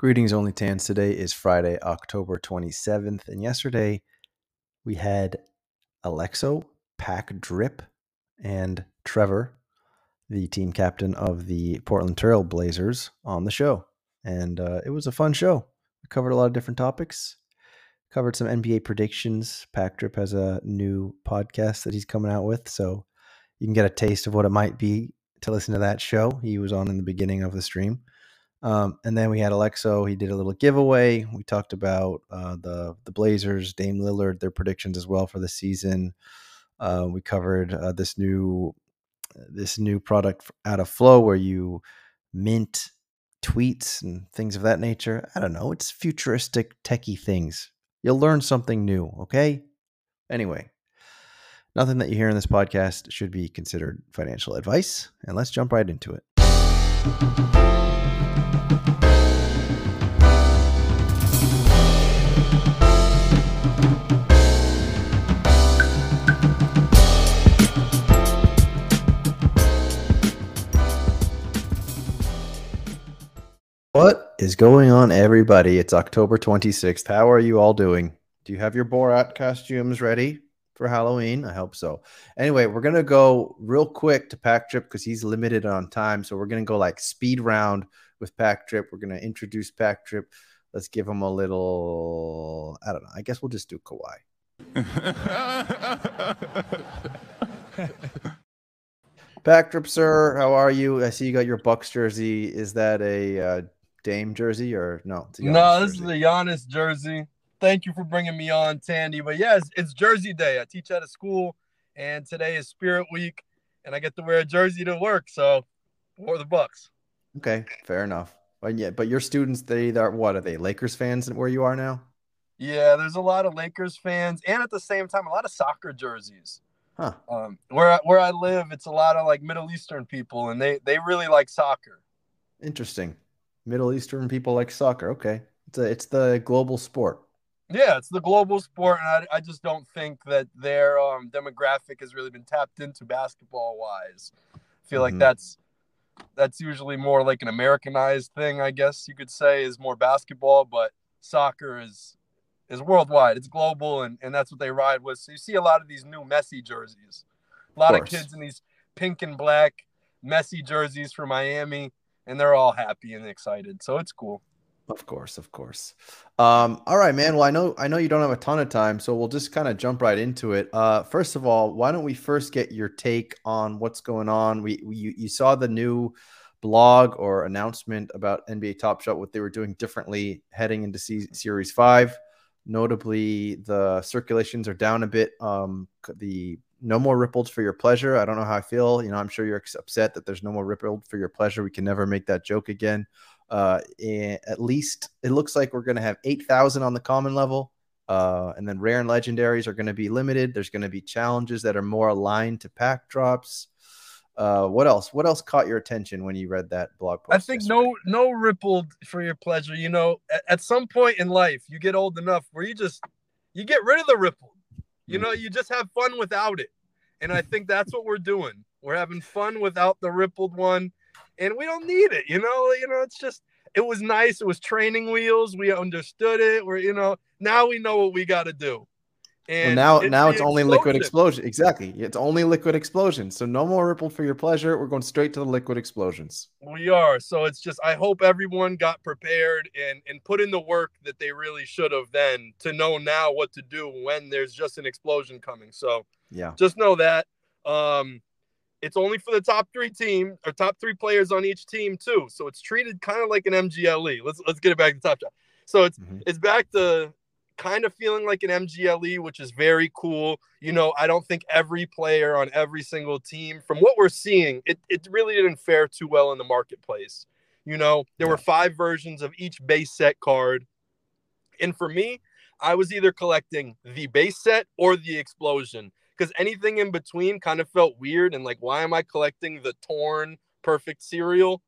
Greetings, Only Tans. Today is Friday, October 27th. And yesterday we had Alexo, Pack Drip, and Trevor, the team captain of the Portland Trail Blazers, on the show. And uh, it was a fun show. We covered a lot of different topics, covered some NBA predictions. Pack Drip has a new podcast that he's coming out with. So you can get a taste of what it might be to listen to that show. He was on in the beginning of the stream. Um, and then we had Alexo. He did a little giveaway. We talked about uh, the the Blazers, Dame Lillard, their predictions as well for the season. Uh, we covered uh, this new this new product out of Flow where you mint tweets and things of that nature. I don't know. It's futuristic, techie things. You'll learn something new. Okay. Anyway, nothing that you hear in this podcast should be considered financial advice. And let's jump right into it. What is going on, everybody? It's October 26th. How are you all doing? Do you have your Borat costumes ready for Halloween? I hope so. Anyway, we're going to go real quick to Pack Drip because he's limited on time. So we're going to go like speed round with Pack Drip. We're going to introduce Pack Drip. Let's give him a little, I don't know. I guess we'll just do Kawhi. Pack Drip, sir, how are you? I see you got your Bucks jersey. Is that a uh, Dame jersey or no? No, this jersey. is the Giannis jersey. Thank you for bringing me on, Tandy. But yes, it's Jersey Day. I teach at a school, and today is Spirit Week, and I get to wear a jersey to work. So, for the Bucks. Okay, fair enough. But yeah, but your students, they are what are they? Lakers fans where you are now? Yeah, there's a lot of Lakers fans, and at the same time, a lot of soccer jerseys. Huh. Um, where where I live, it's a lot of like Middle Eastern people, and they they really like soccer. Interesting. Middle Eastern people like soccer. Okay, it's a, it's the global sport. Yeah, it's the global sport, and I, I just don't think that their um, demographic has really been tapped into basketball wise. I feel mm-hmm. like that's that's usually more like an Americanized thing, I guess you could say, is more basketball, but soccer is is worldwide. It's global, and, and that's what they ride with. So you see a lot of these new Messi jerseys. A lot of, of kids in these pink and black Messi jerseys for Miami and they're all happy and excited. So it's cool. Of course, of course. Um, all right, man. Well, I know I know you don't have a ton of time, so we'll just kind of jump right into it. Uh, first of all, why don't we first get your take on what's going on? We, we you, you saw the new blog or announcement about NBA Top Shot, what they were doing differently heading into C- Series Five. Notably, the circulations are down a bit. Um, the no more rippled for your pleasure. I don't know how I feel. You know, I'm sure you're upset that there's no more rippled for your pleasure. We can never make that joke again. Uh, at least it looks like we're going to have 8,000 on the common level. Uh, and then rare and legendaries are going to be limited. There's going to be challenges that are more aligned to pack drops. Uh, what else? What else caught your attention when you read that blog post? I think yesterday? no, no rippled for your pleasure. You know, at, at, some point in life, you get old enough where you just you get rid of the rippled. You know, you just have fun without it. And I think that's what we're doing. We're having fun without the rippled one, and we don't need it. You know, you know, it's just it was nice. It was training wheels. We understood it. We're you know now we know what we got to do. And well, now, it's now it's only liquid explosion. Exactly, it's only liquid explosion. So no more ripple for your pleasure. We're going straight to the liquid explosions. We are. So it's just I hope everyone got prepared and and put in the work that they really should have then to know now what to do when there's just an explosion coming. So yeah, just know that. Um, it's only for the top three team or top three players on each team too. So it's treated kind of like an MGLE. Let's let's get it back to top shot. So it's mm-hmm. it's back to kind of feeling like an MGLE, which is very cool. You know, I don't think every player on every single team, from what we're seeing, it, it really didn't fare too well in the marketplace. You know, there yeah. were five versions of each base set card. And for me, I was either collecting the base set or the explosion because anything in between kind of felt weird and like, why am I collecting the torn perfect serial?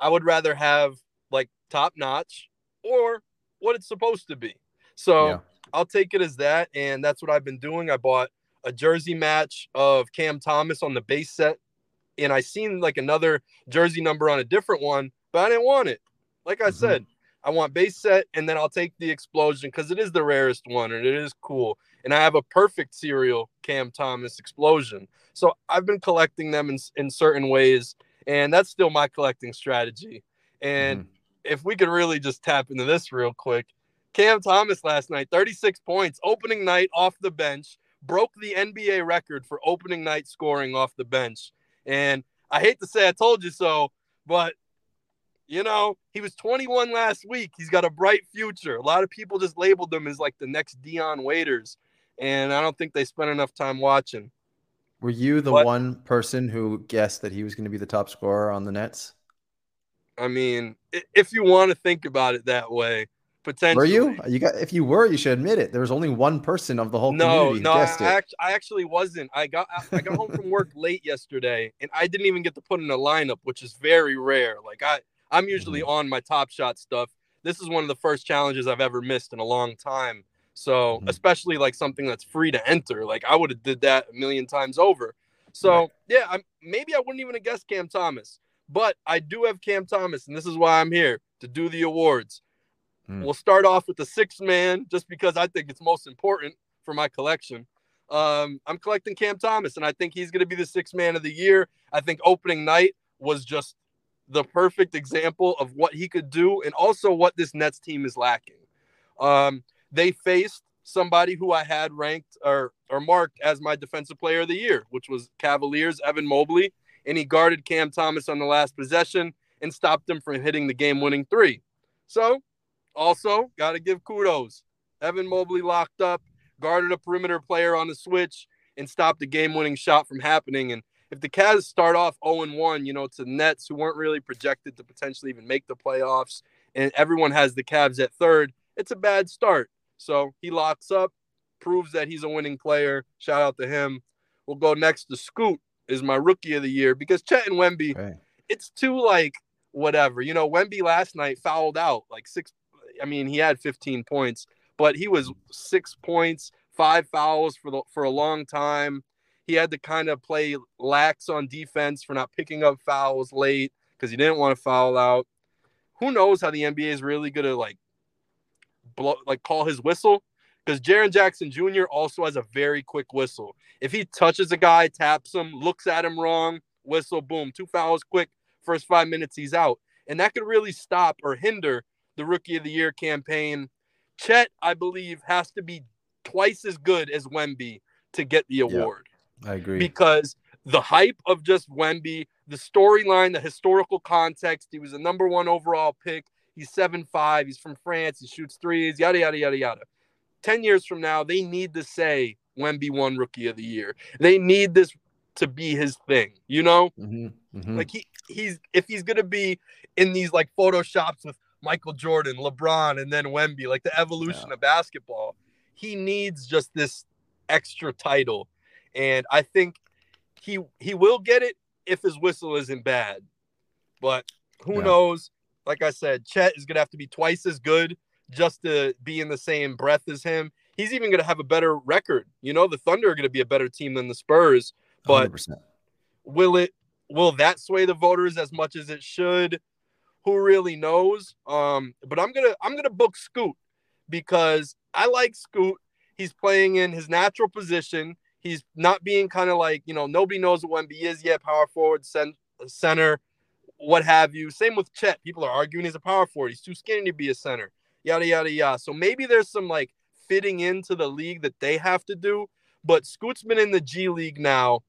I would rather have like top notch or what it's supposed to be. So yeah. I'll take it as that. And that's what I've been doing. I bought a jersey match of Cam Thomas on the base set. And I seen like another jersey number on a different one, but I didn't want it. Like I mm-hmm. said, I want base set, and then I'll take the explosion because it is the rarest one and it is cool. And I have a perfect serial Cam Thomas explosion. So I've been collecting them in, in certain ways, and that's still my collecting strategy. And mm-hmm. if we could really just tap into this real quick, Cam Thomas last night, 36 points, opening night off the bench, broke the NBA record for opening night scoring off the bench. And I hate to say I told you so, but you know, he was 21 last week. He's got a bright future. A lot of people just labeled him as like the next Dion Waiters, and I don't think they spent enough time watching. Were you the but, one person who guessed that he was going to be the top scorer on the Nets? I mean, if you want to think about it that way, potentially. Were you? You got if you were, you should admit it. There was only one person of the whole no, community no, who guessed I, it. I actually wasn't. I got I got home from work late yesterday, and I didn't even get to put in a lineup, which is very rare. Like I I'm usually mm-hmm. on my top shot stuff. This is one of the first challenges I've ever missed in a long time. So, mm-hmm. especially like something that's free to enter, like I would have did that a million times over. So, yeah, I'm, maybe I wouldn't even have guessed Cam Thomas, but I do have Cam Thomas, and this is why I'm here to do the awards. Mm. We'll start off with the sixth man, just because I think it's most important for my collection. Um, I'm collecting Cam Thomas, and I think he's going to be the sixth man of the year. I think opening night was just the perfect example of what he could do and also what this Nets team is lacking. Um, they faced somebody who I had ranked or, or marked as my defensive player of the year, which was Cavaliers Evan Mobley, and he guarded Cam Thomas on the last possession and stopped him from hitting the game winning three. So, also, got to give kudos. Evan Mobley locked up, guarded a perimeter player on the switch, and stopped the game winning shot from happening. And if the Cavs start off 0 1, you know, to Nets who weren't really projected to potentially even make the playoffs, and everyone has the Cavs at third, it's a bad start. So he locks up, proves that he's a winning player. Shout out to him. We'll go next to Scoot is my rookie of the year because Chet and Wemby, right. it's too like whatever. You know, Wemby last night fouled out like six. I mean, he had 15 points, but he was six points, five fouls for the for a long time. He had to kind of play lax on defense for not picking up fouls late because he didn't want to foul out. Who knows how the NBA is really gonna like blow like call his whistle? Because Jaren Jackson Jr. also has a very quick whistle. If he touches a guy, taps him, looks at him wrong, whistle, boom, two fouls quick, first five minutes he's out. And that could really stop or hinder the rookie of the year campaign. Chet, I believe, has to be twice as good as Wemby to get the award. I agree. Because the hype of just Wemby, the storyline, the historical context, he was a number one overall pick. He's seven five. He's from France. He shoots threes. Yada yada yada yada. Ten years from now, they need to say Wemby won Rookie of the Year. They need this to be his thing. You know, mm-hmm, mm-hmm. like he he's if he's gonna be in these like photoshops with Michael Jordan, LeBron, and then Wemby, like the evolution yeah. of basketball. He needs just this extra title and I think he he will get it if his whistle isn't bad. But who yeah. knows? Like I said, Chet is gonna have to be twice as good just to be in the same breath as him. He's even gonna have a better record. You know, the Thunder are gonna be a better team than the Spurs. But 100%. will it will that sway the voters as much as it should? Who really knows? Um, but I'm gonna I'm gonna book Scoot because I like Scoot. He's playing in his natural position. He's not being kind of like, you know, nobody knows what Wemby is yet, power forward, center, what have you. Same with Chet. People are arguing he's a power forward. He's too skinny to be a center, yada, yada, yada. So maybe there's some like fitting into the league that they have to do. But Scoot's been in the G League now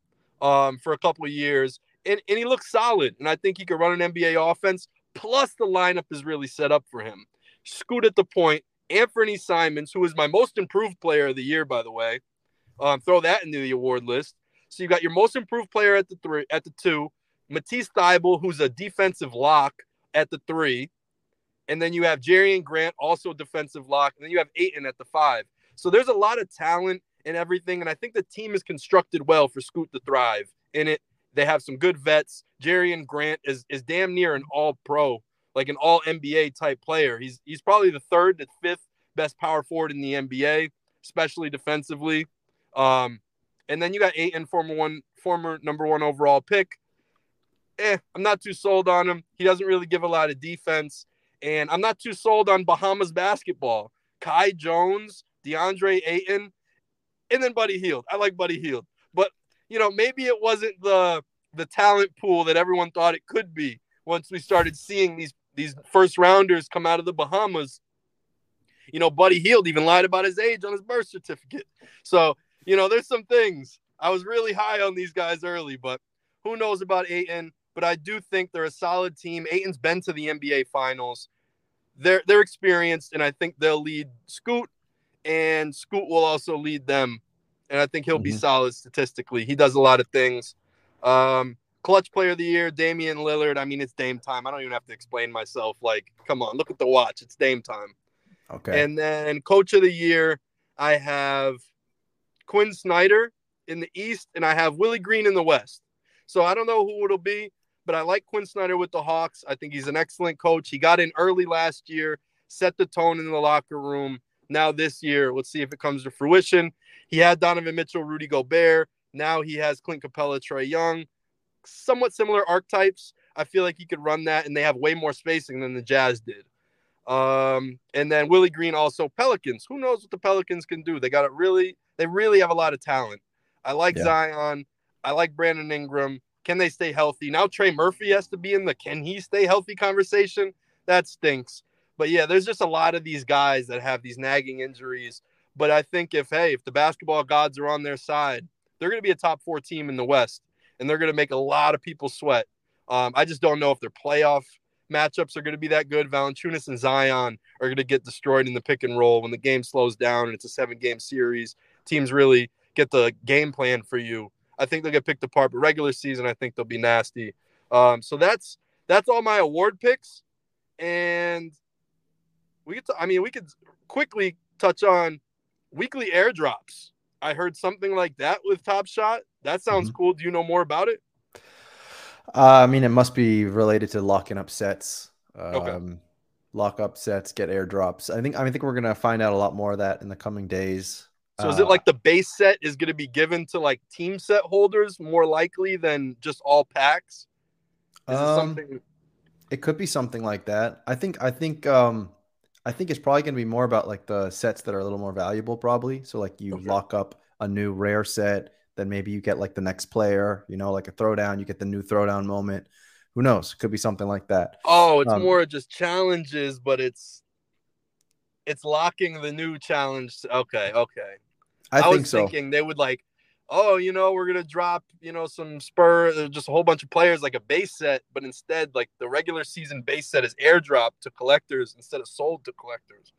um, for a couple of years, and, and he looks solid. And I think he could run an NBA offense. Plus, the lineup is really set up for him. Scoot at the point. Anfernee Simons, who is my most improved player of the year, by the way, um, throw that into the award list. So you got your most improved player at the three, at the two, Matisse Thybulle, who's a defensive lock at the three, and then you have Jerami Grant, also defensive lock, and then you have Ayton at the five. So there's a lot of talent and everything, and I think the team is constructed well for Scoot to thrive in it. They have some good vets. Jerami Grant is is damn near an all pro, like an all NBA type player. He's he's probably the third to fifth best power forward in the NBA, especially defensively. Um, and then you got Ayton, former one, former number one overall pick. Eh, I'm not too sold on him. He doesn't really give a lot of defense. And I'm not too sold on Bahamas basketball. Kai Jones, DeAndre Ayton, and then Buddy Hield. I like Buddy Hield. But, you know, maybe it wasn't the the talent pool that everyone thought it could be once we started seeing these these first rounders come out of the Bahamas. You know, Buddy Hield even lied about his age on his birth certificate. So, you know, there's some things. I was really high on these guys early, but who knows about Ayton? But I do think they're a solid team. Ayton's been to the NBA finals. They're they're experienced, and I think they'll lead Scoot, and Scoot will also lead them. And I think he'll mm-hmm. be solid statistically. He does a lot of things. Um, clutch player of the year, Damian Lillard. I mean, it's Dame time. I don't even have to explain myself. Like, come on, look at the watch. It's Dame time. Okay. And then coach of the year, I have Quin Snyder in the East, and I have Willie Green in the West. So I don't know who it'll be, but I like Quin Snyder with the Hawks. I think he's an excellent coach. He got in early last year, set the tone in the locker room. Now this year, let's see if it comes to fruition. He had Donovan Mitchell, Rudy Gobert. Now he has Clint Capela, Trae Young, somewhat similar archetypes. I feel like he could run that, and they have way more spacing than the Jazz did. Um, and then Willie Green also Pelicans. Who knows what the Pelicans can do? They got it really. They really have a lot of talent. I like yeah. Zion. I like Brandon Ingram. Can they stay healthy? Now Trey Murphy has to be in the can he stay healthy conversation. That stinks. But yeah, there's just a lot of these guys that have these nagging injuries. But I think if hey, if the basketball gods are on their side, they're going to be a top four team in the West, and they're going to make a lot of people sweat. Um, I just don't know if their playoff matchups are going to be that good. Valanciunas and Zion are going to get destroyed in the pick and roll when the game slows down and it's a seven game series. Teams really get the game plan for you. I think they'll get picked apart, but regular season, I think they'll be nasty. Um, so that's that's all my award picks, and we could. I mean, we could quickly touch on weekly airdrops. I heard something like that with Top Shot. That sounds mm-hmm. cool. Do you know more about it? Uh, I mean, it must be related to locking up sets. Um, okay. Lock up sets, get airdrops. I think. I think we're gonna find out a lot more of that in the coming days. So is it uh, like the base set is going to be given to like team set holders more likely than just all packs? Is um, it something? It could be something like that. I think. I think. Um, I think it's probably going to be more about like the sets that are a little more valuable, probably. So like you okay. lock up a new rare set, then maybe you get like the next player, you know, like a throwdown, you get the new throwdown moment. Who knows? It could be something like that. Oh, it's um, more just challenges, but it's it's locking the new challenge. Okay, okay. I, I was so. thinking they would like, oh, you know, we're gonna drop, you know, some spur, uh, just a whole bunch of players like a base set, but instead, like the regular season base set is airdrop to collectors instead of sold to collectors.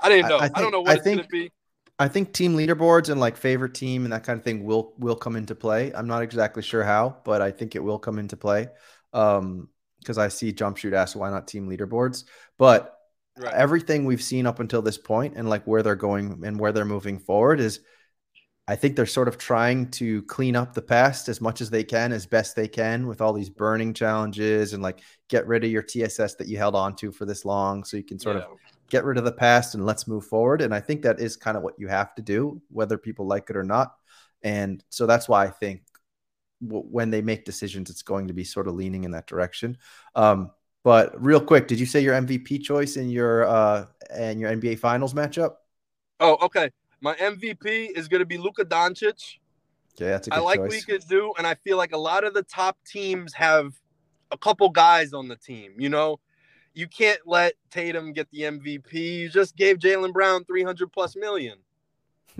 I didn't know. I, I, think, I don't know what I it's think, gonna be. I think team leaderboards and like favorite team and that kind of thing will will come into play. I'm not exactly sure how, but I think it will come into play. Um, because I see jump shoot ask why not team leaderboards, but right. everything we've seen up until this point and like where they're going and where they're moving forward is I think they're sort of trying to clean up the past as much as they can, as best they can, with all these burning challenges and like get rid of your TSS that you held on to for this long, so you can sort yeah. of get rid of the past and let's move forward. And I think that is kind of what you have to do, whether people like it or not. And so that's why I think w- when they make decisions, it's going to be sort of leaning in that direction. Um, but real quick, did you say your MVP choice in your uh and your NBA Finals matchup? Oh, okay. My MVP is going to be Luka Doncic. Okay, that's a good I like choice. what he could do, and I feel like a lot of the top teams have a couple guys on the team. You know, you can't let Tatum get the MVP. You just gave Jaylen Brown 300 plus million.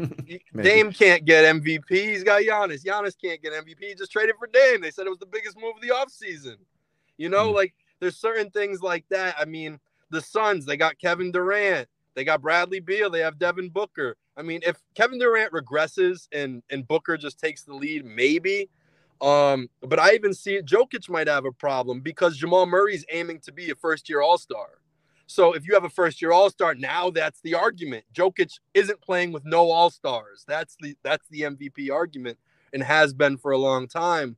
Dame can't get MVP. He's got Giannis. Giannis can't get MVP. He just traded for Dame. They said it was the biggest move of the offseason. You know, mm. like there's certain things like that. I mean, the Suns, they got Kevin Durant, they got Bradley Beal, they have Devin Booker. I mean, if Kevin Durant regresses and and Booker just takes the lead, maybe. Um, but I even see it, Jokic might have a problem because Jamal Murray's aiming to be a first year All Star. So if you have a first year All Star, now that's the argument. Jokic isn't playing with no All Stars. That's the that's the MVP argument and has been for a long time.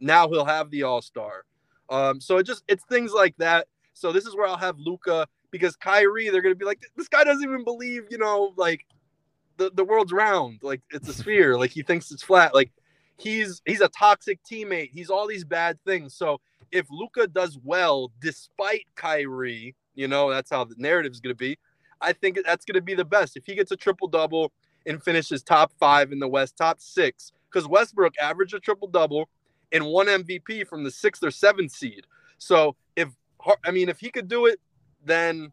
Now he'll have the All Star. Um, so it just it's things like that. So this is where I'll have Luka because Kyrie, they're gonna be like, this guy doesn't even believe, you know, like the, the world's round, like it's a sphere, like he thinks it's flat. Like he's he's a toxic teammate, he's all these bad things. So if Luka does well despite Kyrie, You know, that's how the narrative is going to be. I think that's going to be the best. If he gets a triple double and finishes top five in the West, top six, because Westbrook averaged a triple double and one MVP from the sixth or seventh seed. So if I mean if he could do it, then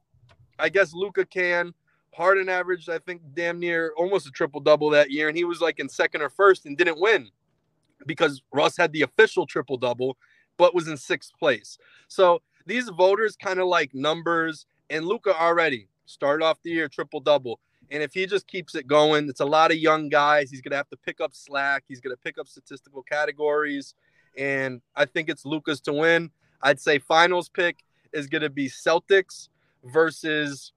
I guess Luka can. Harden averaged, I think, damn near almost a triple double that year, and he was like in second or first and didn't win because Russ had the official triple double, but was in sixth place. So these voters kind of like numbers, and Luka already started off the year triple double. And if he just keeps it going, it's a lot of young guys. He's going to have to pick up slack. He's going to pick up statistical categories. And I think it's Luka's to win. I'd say finals pick is going to be Celtics versus,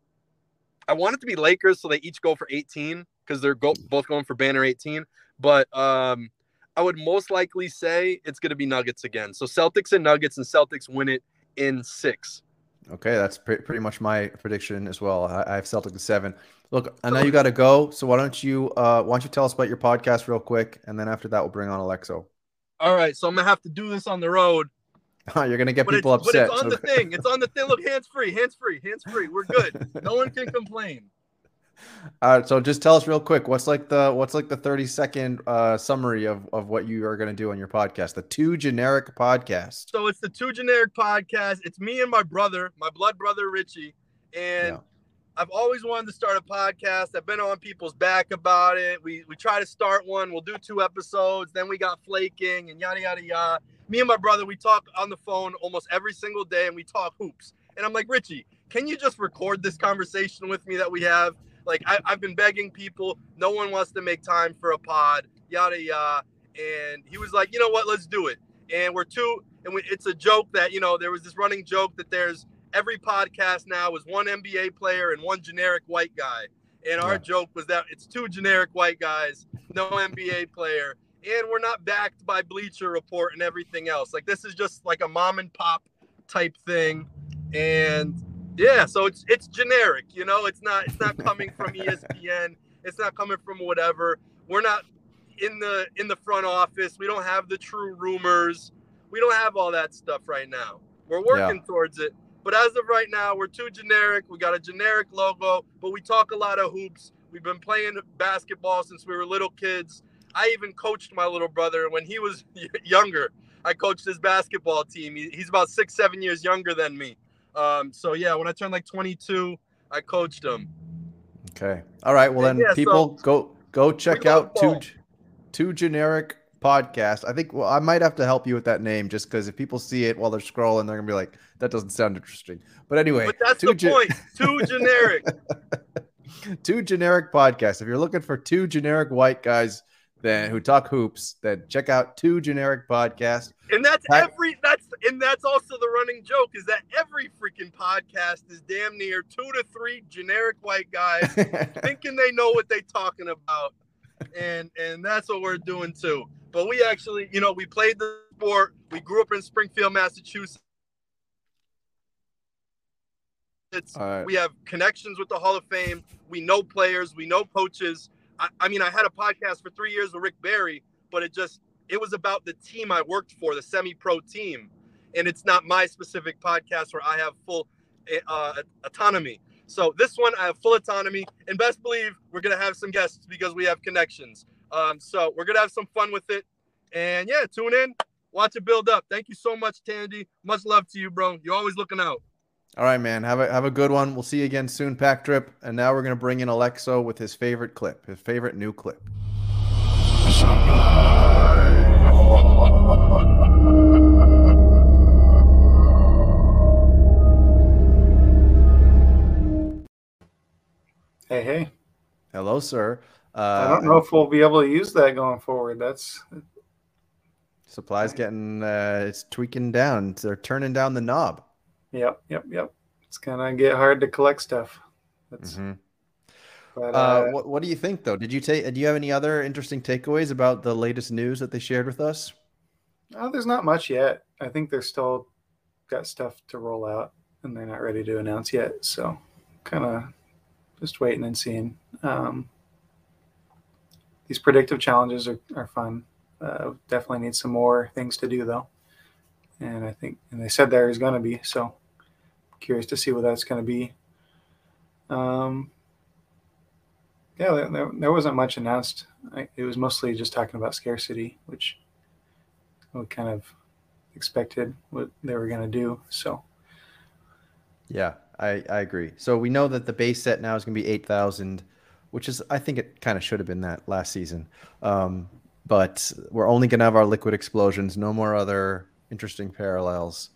I want it to be Lakers so they each go for 18 because they're go, both going for banner 18. But um, I would most likely say it's going to be Nuggets again. So Celtics and Nuggets, and Celtics win it in six. Okay, that's pre- pretty much my prediction as well. I, I have Celtics seven. Look, I know you got to go, so why don't you uh, why don't you tell us about your podcast real quick, and then after that we'll bring on Alexo. All right, so I'm gonna have to do this on the road. You're gonna get but people upset. But it's on so... the thing. It's on the thing. Look, hands free, hands free, hands free. We're good. no one can complain. All right, so just tell us real quick what's like the what's like the 30 second uh, summary of, of what you are going to do on your podcast, the two generic podcast. So it's the two generic podcast. It's me and my brother, my blood brother Richie, and yeah. I've always wanted to start a podcast. I've been on people's back about it. We we try to start one. We'll do two episodes. Then we got flaking and yada yada yada. Me and my brother, we talk on the phone almost every single day, and we talk hoops. And I'm like, Richie, can you just record this conversation with me that we have? Like I, have been begging people. No one wants to make time for a pod. Yada yada. And he was like, you know what? Let's do it. And we're two. And we, it's a joke that you know there was this running joke that there's every podcast now is one NBA player and one generic white guy. And our yeah. joke was that it's two generic white guys, no NBA player, and we're not backed by Bleacher Report and everything else. Like this is just like a mom and pop type thing. And yeah, so it's it's generic, you know. It's not it's not coming from ESPN. It's not coming from whatever. We're not in the in the front office. We don't have the true rumors. We don't have all that stuff right now. We're working yeah. towards it. But as of right now, we're too generic. We got a generic logo, but we talk a lot of hoops. We've been playing basketball since we were little kids. I even coached my little brother when he was younger. I coached his basketball team. He's about six, seven years younger than me. Um, so yeah, when I turned like 22, I coached him. Okay. All right. Well, then yeah, people so go go check out two two generic podcast. I think well, I might have to help you with that name just because if people see it while they're scrolling, they're gonna be like, "That doesn't sound interesting." But anyway, but that's the ge- point. Too generic. two generic podcasts. If you're looking for two generic white guys then who talk hoops, then check out two generic podcasts. And that's every that's and that's also the running joke is that every freaking podcast is damn near two to three generic white guys thinking they know what they're talking about. And and that's what we're doing too. But we actually, you know, we played the sport. We grew up in Springfield, Massachusetts. Right. We have connections with the Hall of Fame. We know players. We know coaches. I, I mean, I had a podcast for three years with Rick Barry, but it just it was about the team I worked for, the semi-pro team, and it's not my specific podcast where I have full eh, uh, autonomy. So this one I have full autonomy, and best believe we're gonna have some guests because we have connections. Um, so we're gonna have some fun with it, and yeah, tune in, watch it build up. Thank you so much, Tandy. Much love to you, bro. You're always looking out. All right, man. Have a have a good one. We'll see you again soon, Pack Drip. And now we're gonna bring in Alexo with his favorite clip, his favorite new clip. Hey, hey. Hello, sir. Uh, I don't know if we'll be able to use that going forward. That's supplies getting uh, it's tweaking down. They're turning down the knob. Yep, yep, yep. It's gonna get hard to collect stuff. That's. Mm-hmm. But, uh, uh, what, what do you think, though? Did you take? Do you have any other interesting takeaways about the latest news that they shared with us? Oh, there's not much yet. I think they're still got stuff to roll out, and they're not ready to announce yet. So, kind of just waiting and seeing. Um, these predictive challenges are, are fun. Uh, definitely need some more things to do though, and I think, and they said there is going to be. So, curious to see what that's going to be. Um, yeah, there, there wasn't much announced. I, it was mostly just talking about scarcity, which we kind of expected what they were going to do. So, yeah, I, I agree. So we know that the base set now is going to be 8,000, which is, I think it kind of should have been that last season. Um, but we're only going to have our liquid explosions, no more other interesting parallels.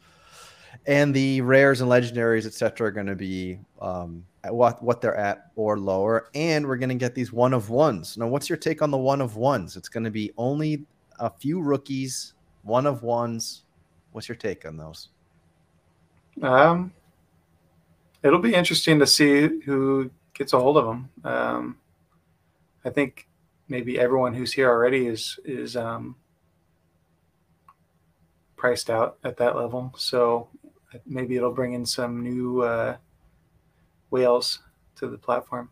And the rares and legendaries, etc., are going to be um, what what they're at or lower. And we're going to get these one of ones. Now, what's your take on the one of ones? It's going to be only a few rookies, one of ones. What's your take on those? Um, it'll be interesting to see who gets a hold of them. Um, I think maybe everyone who's here already is is um, priced out at that level. So maybe it'll bring in some new uh, whales to the platform.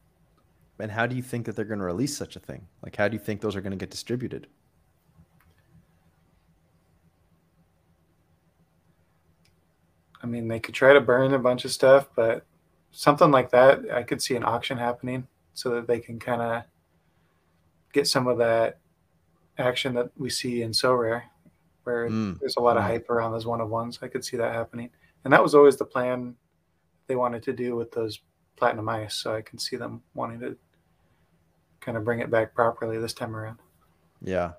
And how do you think that they're going to release such a thing? Like, how do you think those are going to get distributed? I mean, they could try to burn a bunch of stuff, but something like that, I could see an auction happening so that they can kind of get some of that action that we see in Sorare, where mm. there's a lot of mm. hype around those one of ones. I could see that happening, and that was always the plan they wanted to do with those platinum ice. So I can see them wanting to kind of bring it back properly this time around. Yeah.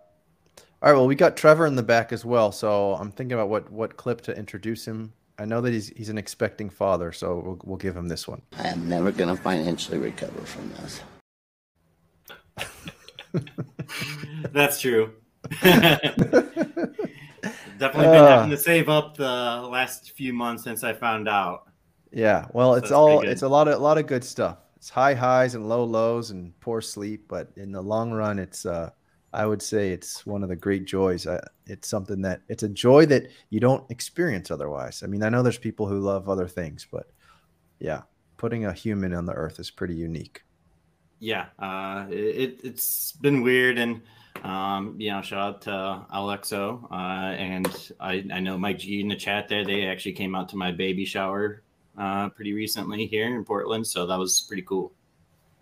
All right. Well, we got Trevor in the back as well, so I'm thinking about what what clip to introduce him. I know that he's he's an expecting father, so we'll, we'll give him this one. I am never going to financially recover from this. That's true. Definitely been uh, having to save up the last few months since I found out. Yeah, well, so it's all it's a lot of a lot of good stuff. It's high highs and low lows and poor sleep, but in the long run, it's uh, I would say it's one of the great joys. Uh, it's something that it's a joy that you don't experience otherwise. I mean, I know there's people who love other things, but yeah, putting a human on the earth is pretty unique yeah, uh, it, it's been weird. And, um, you know, shout out to Alexo. Uh, and I, I know Mike G in the chat there. They actually came out to my baby shower uh, pretty recently here in Portland. So that was pretty cool.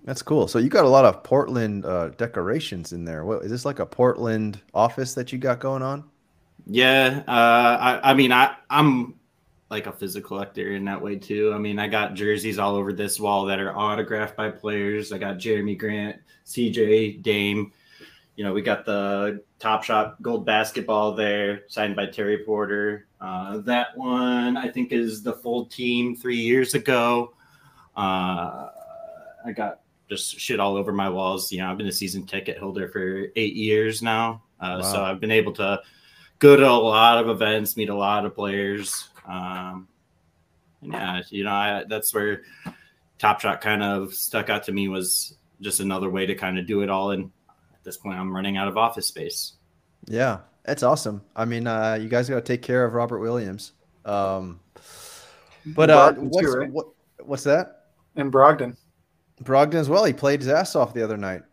That's cool. So you got a lot of Portland uh, decorations in there. What is this like a Portland office that you got going on? Yeah, uh, I, I mean, I, I'm like a physical collector in that way too. I mean, I got jerseys all over this wall that are autographed by players. I got Jerami Grant, CJ Dame. You know, we got the Top Shot gold basketball there, signed by Terry Porter. Uh, that one I think is the full team three years ago. Uh, I got just shit all over my walls. You know, I've been a season ticket holder for eight years now, uh, wow. so I've been able to go to a lot of events, meet a lot of players. Um, yeah, you know, I, that's where Top Shot kind of stuck out to me was just another way to kind of do it all. And at this point, I'm running out of office space. Yeah, that's awesome. I mean, uh, you guys got to take care of Robert Williams. Um, but uh, what's, too, right? what, what's that? In Brogdon. Brogdon as well. He played his ass off the other night.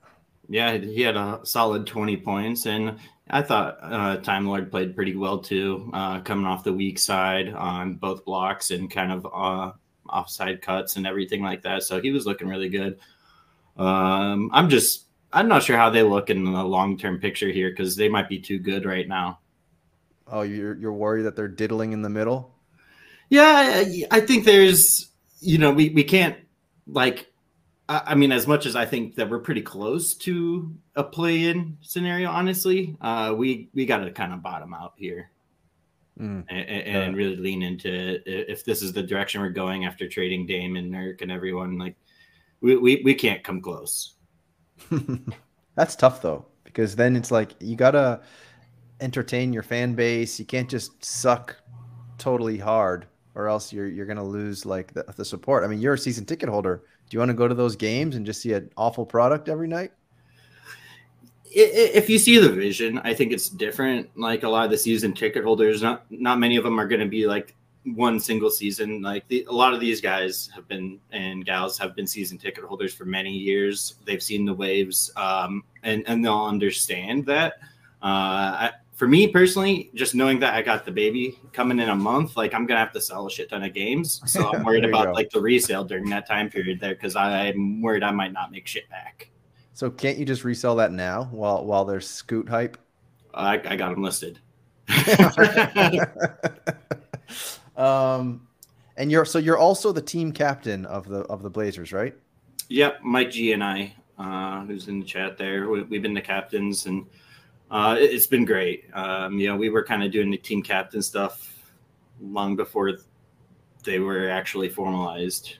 Yeah, he had a solid 20 points. And I thought uh, Time Lord played pretty well too, uh, coming off the weak side on both blocks and kind of uh, offside cuts and everything like that. So he was looking really good. Um, I'm just, I'm not sure how they look in the long term picture here because they might be too good right now. Oh, you're you're worried that they're diddling in the middle? Yeah, I think there's, you know, we we can't like I mean, as much as I think that we're pretty close to a play-in scenario, honestly, uh, we we got to kind of bottom out here mm. and, and yeah. really lean into it. if this is the direction we're going after trading Dame and Nurk and everyone. Like, we we, we can't come close. That's tough though, because then it's like you gotta entertain your fan base. You can't just suck totally hard, or else you're you're gonna lose like the, the support. I mean, you're a season ticket holder do you want to go to those games and just see an awful product every night? If you see the vision, I think it's different. Like a lot of the season ticket holders, not not many of them are going to be like one single season. Like the, a lot of these guys have been and gals have been season ticket holders for many years. They've seen the waves, um, and and they'll understand that. Uh, for me personally, just knowing that I got the baby coming in a month, like I'm gonna have to sell a shit ton of games. So I'm worried about go. like the resale during that time period there because I'm worried I might not make shit back. So can't you just resell that now while while there's scoot hype? I, I got them listed. um, and you're so you're also the team captain of the of the Blazers, right? Yep, Mike G and I, uh, who's in the chat there. We, have been the captains and uh, it, has been great. Um, you know, we were kind of doing the team captain stuff long before they were actually formalized.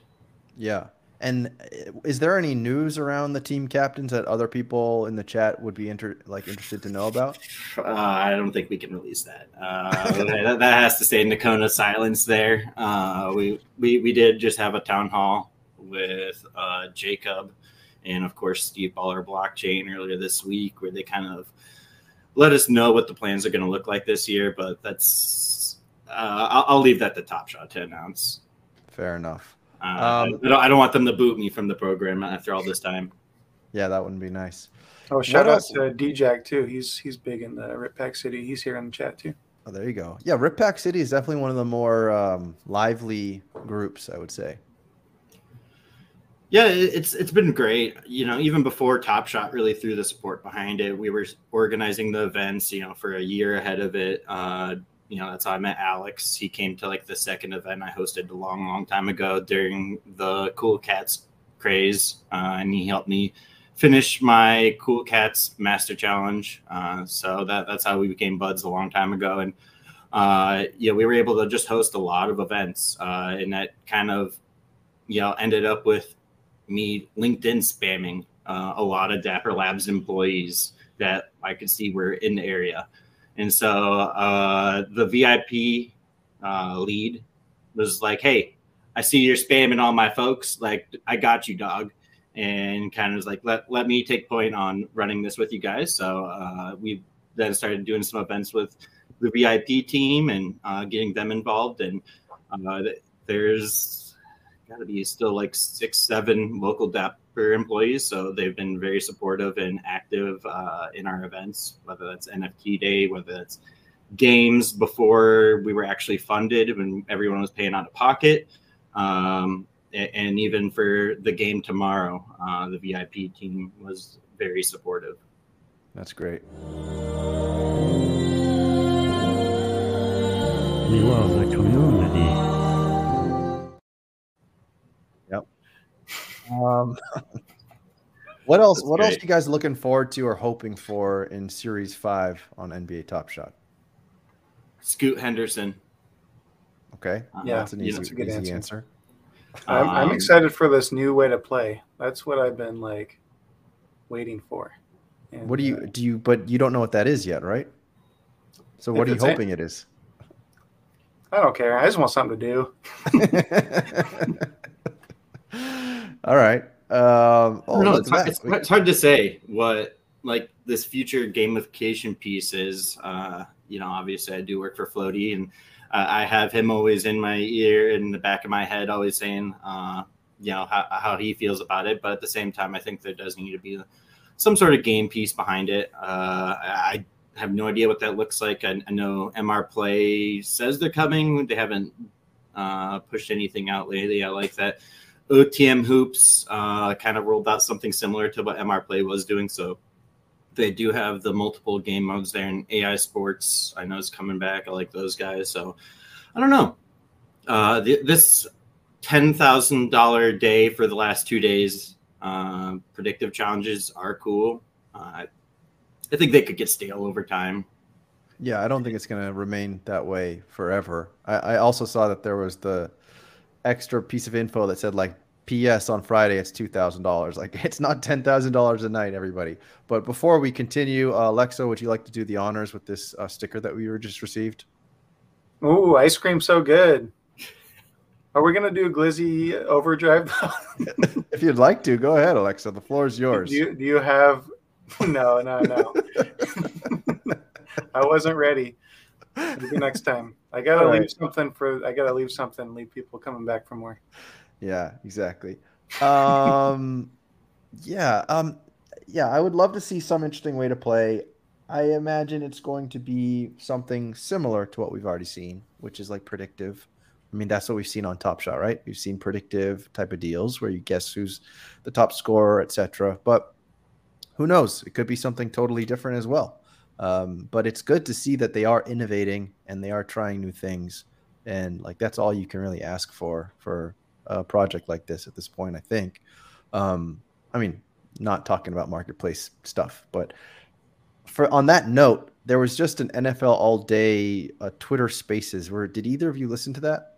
Yeah. And uh, is there any news around the team captains that other people in the chat would be inter- like interested to know about? Uh, I don't think we can release that. Uh, that, that, has to stay in Nakona silence. There, uh, we we we did just have a town hall with uh, Jacob and of course Steve Baller Blockchain earlier this week, where they kind of let us know what the plans are going to look like this year. But that's uh, I'll, I'll, leave that to Top Shot to announce. Fair enough. Uh, um, I, don't, I, don't, want them to boot me from the program after all this time. Yeah, that wouldn't be nice. Oh, shout what out else? to DJack too. He's he's big in the Rip Pack City. He's here in the chat too. Oh, there you go. Yeah, Rip Pack City is definitely one of the more um, lively groups, I would say. Yeah, it's it's been great. You know, even before Top Shot really threw the support behind it, we were organizing the events. You know, for a year ahead of it. Uh, you know, that's how I met Alex. He came to like the second event I hosted a long, long time ago during the Cool Cats craze, uh, and he helped me finish my Cool Cats Master Challenge. Uh, so that that's how we became buds a long time ago, and uh, yeah, we were able to just host a lot of events, uh, and that kind of you know ended up with me LinkedIn spamming uh, a lot of Dapper Labs employees that I could see were in the area. And so uh, the VIP uh, lead was like, hey, I see you're spamming all my folks. Like, I got you, dog. And kind of was like, let, let me take point on running this with you guys. So uh, we then started doing some events with the VIP team and uh, getting them involved. And uh, there's got to be still like six, seven local Dapper employees. So they've been very supportive and active uh, in our events, whether that's NFT Day, whether that's games before we were actually funded when everyone was paying out of pocket. Um, and even for the game tomorrow, uh, the VIP team was very supportive. That's great. We love the Um, what else? That's what great. else are you guys looking forward to or hoping for in Series Five on NBA Top Shot? Scoot Henderson. Okay, uh, yeah, that's an easy, that's a good easy answer. answer. I'm, um, I'm excited for this new way to play. That's what I've been like waiting for. And, what do you uh, do? You but you don't know what that is yet, right? So what are you hoping it is? I don't care. I just want something to do. All right. Um, oh, no, it's, hard, it's, it's, hard to say what like this future gamification piece is. Uh, you know, obviously I do work for Flowty, and uh, I have him always in my ear, in the back of my head, always saying, uh, you know, how, how he feels about it. But at the same time, I think there does need to be some sort of game piece behind it. Uh, I have no idea what that looks like. I, I, know MR Play says they're coming. They haven't uh, pushed anything out lately. I like that. OTM Hoops uh, kind of rolled out something similar to what MR Play was doing. So they do have the multiple game modes there, and AI Sports I know is coming back. I like those guys. So I don't know. Uh, the, this ten thousand dollar day for the last two days. Uh, predictive challenges are cool. Uh, I think they could get stale over time. Yeah, I don't think it's going to remain that way forever. I, I also saw that there was the extra piece of info that said like PS on Friday it's two thousand dollars. Like it's not ten thousand dollars a night, everybody. But before we continue, uh, Alexa, would you like to do the honors with this uh, sticker that we were just received? Ooh, ice cream so good. Are we gonna do Glizzy overdrive? if you'd like to, go ahead, Alexa. The floor is yours. Do you, do you have? No, no, no. I wasn't ready. Maybe next time. I gotta All leave right. something for. I gotta leave something. Leave people coming back for more. Yeah, exactly. Um, yeah, um, yeah. I would love to see some interesting way to play. I imagine it's going to be something similar to what we've already seen, which is like predictive. I mean, that's what we've seen on Top Shot, right? We've seen predictive type of deals where you guess who's the top scorer, etc. But who knows? It could be something totally different as well. Um, but it's good to see that they are innovating and they are trying new things, and like that's all you can really ask for for a project like this at this point. I think. Um, I mean, not talking about marketplace stuff, but for on that note, there was just an NFL all day uh, Twitter Spaces. Where did either of you listen to that?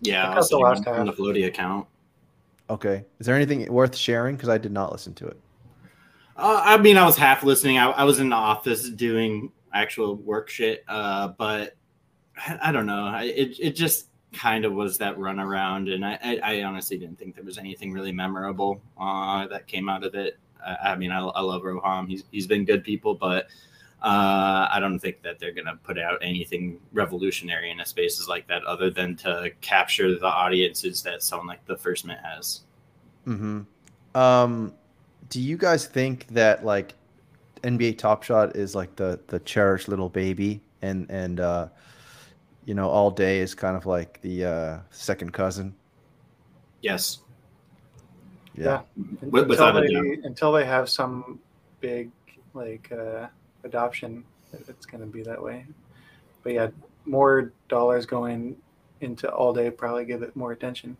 Yeah, I I was the last time on the half. Flowty account. Okay, is there anything worth sharing? Because I did not listen to it. Uh, I mean, I was half listening. I, I was in the office doing actual work shit, uh, but I, I don't know. I, it it just kind of was that run around, and I, I, honestly didn't think there was anything really memorable uh, that came out of it. I, mean, I, love Roham. He's he's been good people, but uh, I don't think that they're gonna put out anything revolutionary in a spaces like that, other than to capture the audiences that someone like the First Mint has. hmm Um, do you guys think that like NBA Top Shot is like the the cherished little baby, and and uh, you know, all day is kind of like the uh, second cousin? Yes, Yeah. With- without until a they, until they have some big like uh, adoption, it- it's going to be that way. But yeah, more dollars going into all day probably give it more attention.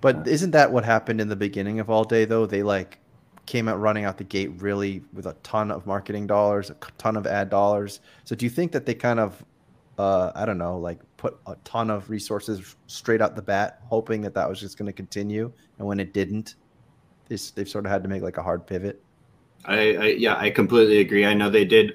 But isn't that what happened in the beginning of All Day though? They like came out running out the gate really with a ton of marketing dollars, a ton of ad dollars. So do you think that they kind of uh I don't know, like put a ton of resources straight out the bat hoping that that was just going to continue and when it didn't, they, they've sort of had to make like a hard pivot. I, I yeah, I completely agree. I know they did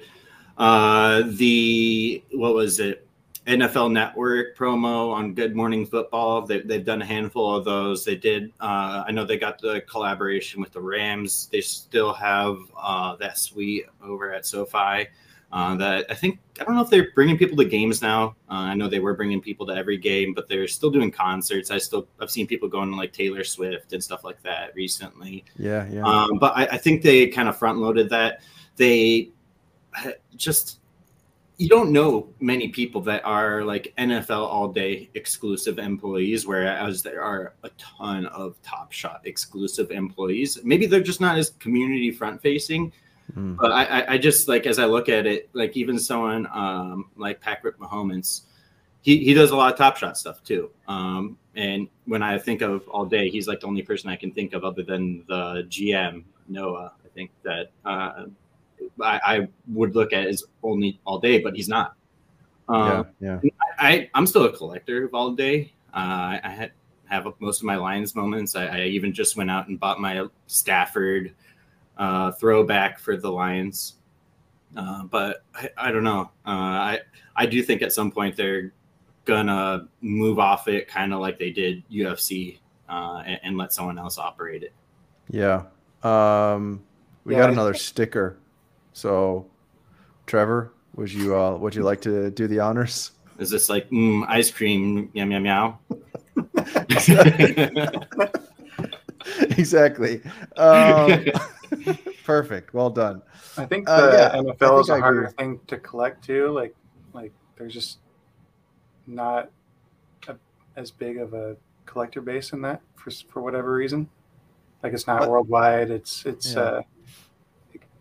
uh the what was it NFL Network promo on Good Morning Football. They, they've done a handful of those. They did. Uh, I know they got the collaboration with the Rams. They still have uh, that suite over at SoFi. Uh, that I think I don't know if they're bringing people to games now. Uh, I know they were bringing people to every game, but they're still doing concerts. I still I've seen people going to like Taylor Swift and stuff like that recently. Yeah, yeah. Um, but I, I think they kind of front loaded that. They just you don't know many people that are like NFL all day exclusive employees, whereas there are a ton of Top Shot exclusive employees. Maybe they're just not as community front facing. Mm. But I, I, just like as I look at it, like even someone um, like Patrick Mahomes, he, he does a lot of top shot stuff too. Um, and when I think of all day, he's like the only person I can think of other than the GM Noah. I think that uh, I, I would look at as only all day, but he's not. Um, yeah, yeah. I, I'm still a collector of all day. Uh, I, I had have most of my Lions moments. I, I even just went out and bought my Stafford uh, throwback for the Lions. Uh, but I, I don't know. Uh, I I do think at some point they're gonna move off it, kind of like they did UFC, uh, and, and let someone else operate it. Yeah. Um, we Yeah, got I- another sticker. So, Trevor, would you uh, would you like to do the honors? Is this like mm, ice cream? Yum yum yum. exactly. Um, perfect. Well done. I think the Uh, yeah, I NFL is think I a harder agree. thing to collect too. Like, like there's just not a, as big of a collector base in that for for whatever reason. Like it's not But- worldwide. It's it's. Yeah. Uh,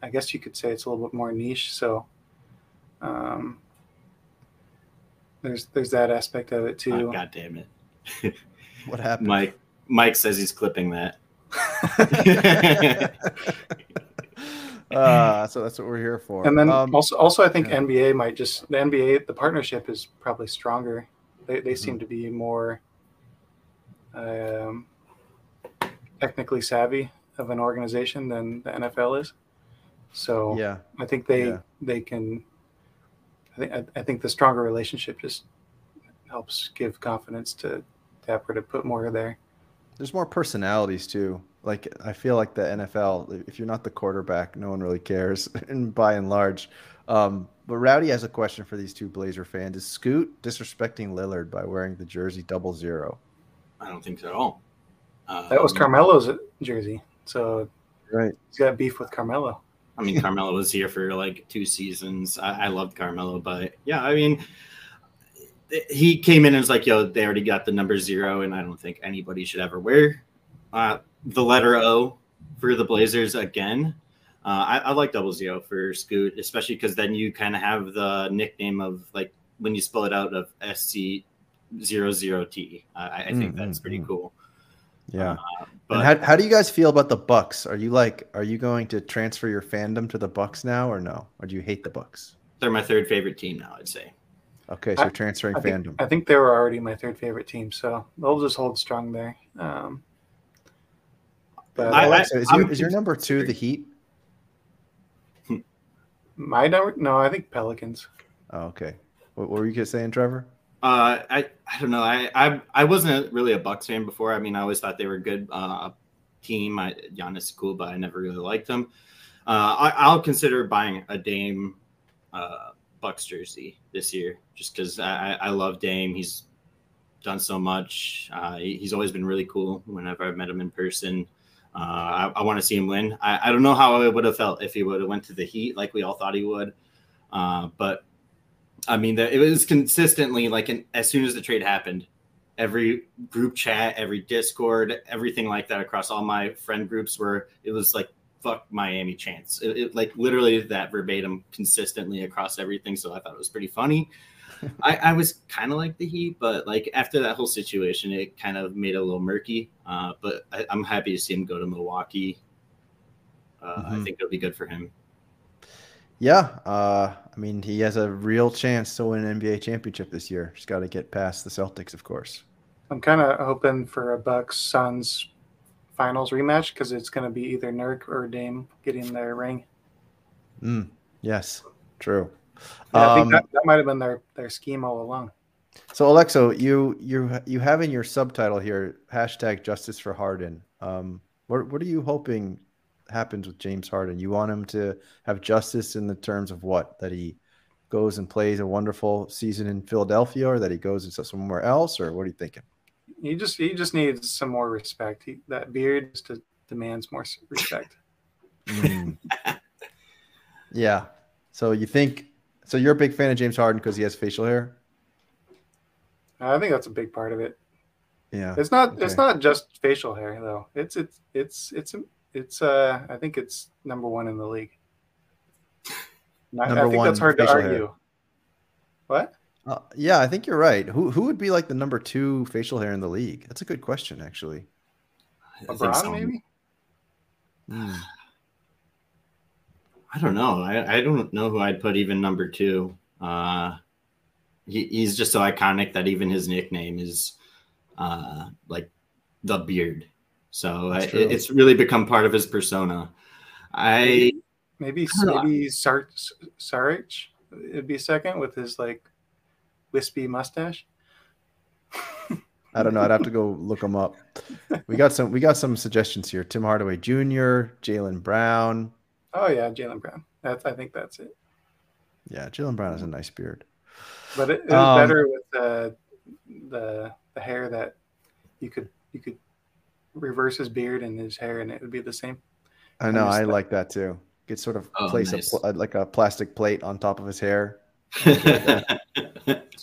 I guess you could say it's a little bit more niche. So, um, there's there's that aspect of it too. Oh, God damn it, What happened? Mike. Mike says he's clipping that. uh, so that's what we're here for. And then Um, also, also, I think yeah. NBA might just the NBA the partnership is probably stronger. They they Mm-hmm. seem to be more um, technically savvy of an organization than the NFL is. So yeah, I think they Yeah. they can. I think I, I think the stronger relationship just helps give confidence to Dapper to put more there. there's more personalities too. Like I feel like the NFL, if you're not the quarterback, no one really cares, and by and large. Um, but Rowdy has a question for these two Blazer fans: Is Scoot disrespecting Lillard by wearing the jersey double zero? I don't think so at all. Um, That was Carmelo's jersey, so Right. he's got beef with Carmelo. I mean, Carmelo was here for like two seasons. I, I loved Carmelo, but yeah, I mean, he came in and was like, "Yo, they already got the number zero, and I don't think anybody should ever wear uh, the letter O for the Blazers again." Uh, I, I, like double zero for Scoot, especially because then you kind of have the nickname of like when you spell it out of SC zero zero T. I, I think mm-hmm. that's pretty mm-hmm. cool. Yeah. Uh, but and how, how do you guys feel about the Bucks? Are you like, are you going to transfer your fandom to the Bucks now, or no? Or do you hate the Bucks? They're my third favorite team now. I'd say. Okay, so I, transferring I fandom. Think, I think they were already my third favorite team, so they'll just hold strong there. Um, but I, Alexa, is, your, is your number two the Heat? My number? No, I think Pelicans. Oh, okay. What, what were you saying, Trevor? Uh, I I don't know. I, I I wasn't really a Bucks fan before. I mean, I always thought they were a good uh, team. I, Giannis is cool, but I never really liked them. Uh, I, will consider buying a Dame uh, Bucks jersey this year, just because I, I love Dame. He's done so much. Uh, he's always been really cool. Whenever I've met him in person, uh, I, I want to see him win. I, I, don't know how I would have felt if he would have went to the Heat like we all thought he would, but I mean, the, it was consistently like an, as soon as the trade happened, every group chat, every Discord, everything like that across all my friend groups where it was like fuck Miami chance. It, it, like literally that verbatim consistently across everything. So I thought it was pretty funny. I, I, was kind of like the Heat, but like after that whole situation, it kind of made it a little murky. Uh, but I, am happy to see him go to Milwaukee. Uh, mm-hmm. I think it'll be good for him. Yeah, uh, I mean he has a real chance to win an NBA championship this year. Just got to get past the Celtics, of course. I'm kind of hoping for a Bucks Suns finals rematch because it's going to be either Nurk or Dame getting their ring. Mm, yes, true. Yeah, I think um, that, that might have been their their scheme all along. So Alexo, you you you have in your subtitle here hashtag Justice for Harden. Um, what what are you hoping happens with James Harden? You want him to have justice in the terms of what that he goes and plays a wonderful season in Philadelphia, or that he goes and so somewhere else, or what are you thinking? He just he just needs some more respect. He, that beard just demands more respect. mm. yeah. So you think? So you're a big fan of James Harden because he has facial hair? I think that's a big part of it. Yeah. It's not. Okay. It's not just facial hair though. It's it's it's it's it's uh I think it's number one in the league. Number I think that's hard to argue. Hair. What? Uh, yeah, I think you're right. Who who would be like the number two facial hair in the league? That's a good question, actually. LeBron, so. maybe. Hmm. I don't know. I, I don't know who I'd put even number two. Uh, he, he's just so iconic that even his nickname is uh, like the beard. So I, it, it's really become part of his persona. I maybe maybe Sar- Saric would be second with his like wispy mustache. I don't know. I'd have to go look them up. We got some. We got some suggestions here. Tim Hardaway Jr., Jaylen Brown. Oh yeah, Jaylen Brown. That's. I think that's it. Yeah, Jaylen Brown has a nice beard. But it, it was um, better with uh, the the hair that you could you could reverse his beard and his hair, and it would be the same. I know. I, I like that too. Could sort of oh, place nice. a uh, like a plastic plate on top of his hair. so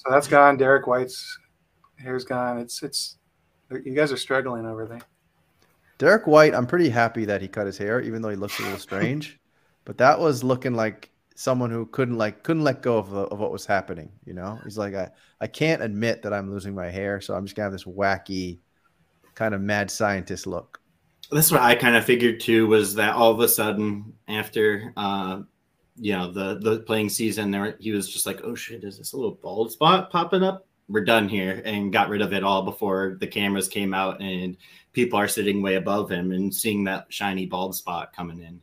that's gone. Derrick White's hair's gone. It's it's you guys are struggling over there. Derrick White, I'm pretty happy that he cut his hair, even though he looks a little strange. but that was looking like someone who couldn't like couldn't let go of, the, of what was happening. You know, he's like, I, I can't admit that I'm losing my hair, so I'm just gonna have this wacky kind of mad scientist look. That's what I kind of figured too. Was that all of a sudden after uh, you know the the playing season there he was just like oh shit is this a little bald spot popping up we're done here and got rid of it all before the cameras came out and people are sitting way above him and seeing that shiny bald spot coming in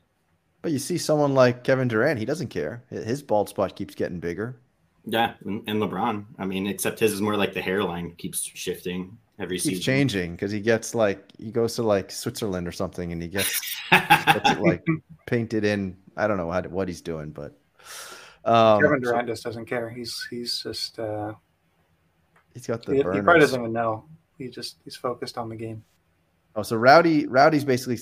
but you see someone like kevin durant he doesn't care his bald spot keeps getting bigger yeah and, lebron i mean except his is more like the hairline keeps shifting every keeps season changing because he gets like he goes to like switzerland or something and he gets, gets it, like painted in I don't know what, what he's doing, but um, Kevin Durant just doesn't care. He's he's just uh, he's got the. He, he, probably doesn't even know. He just he's focused on the game. Oh, so Rowdy Rowdy's basically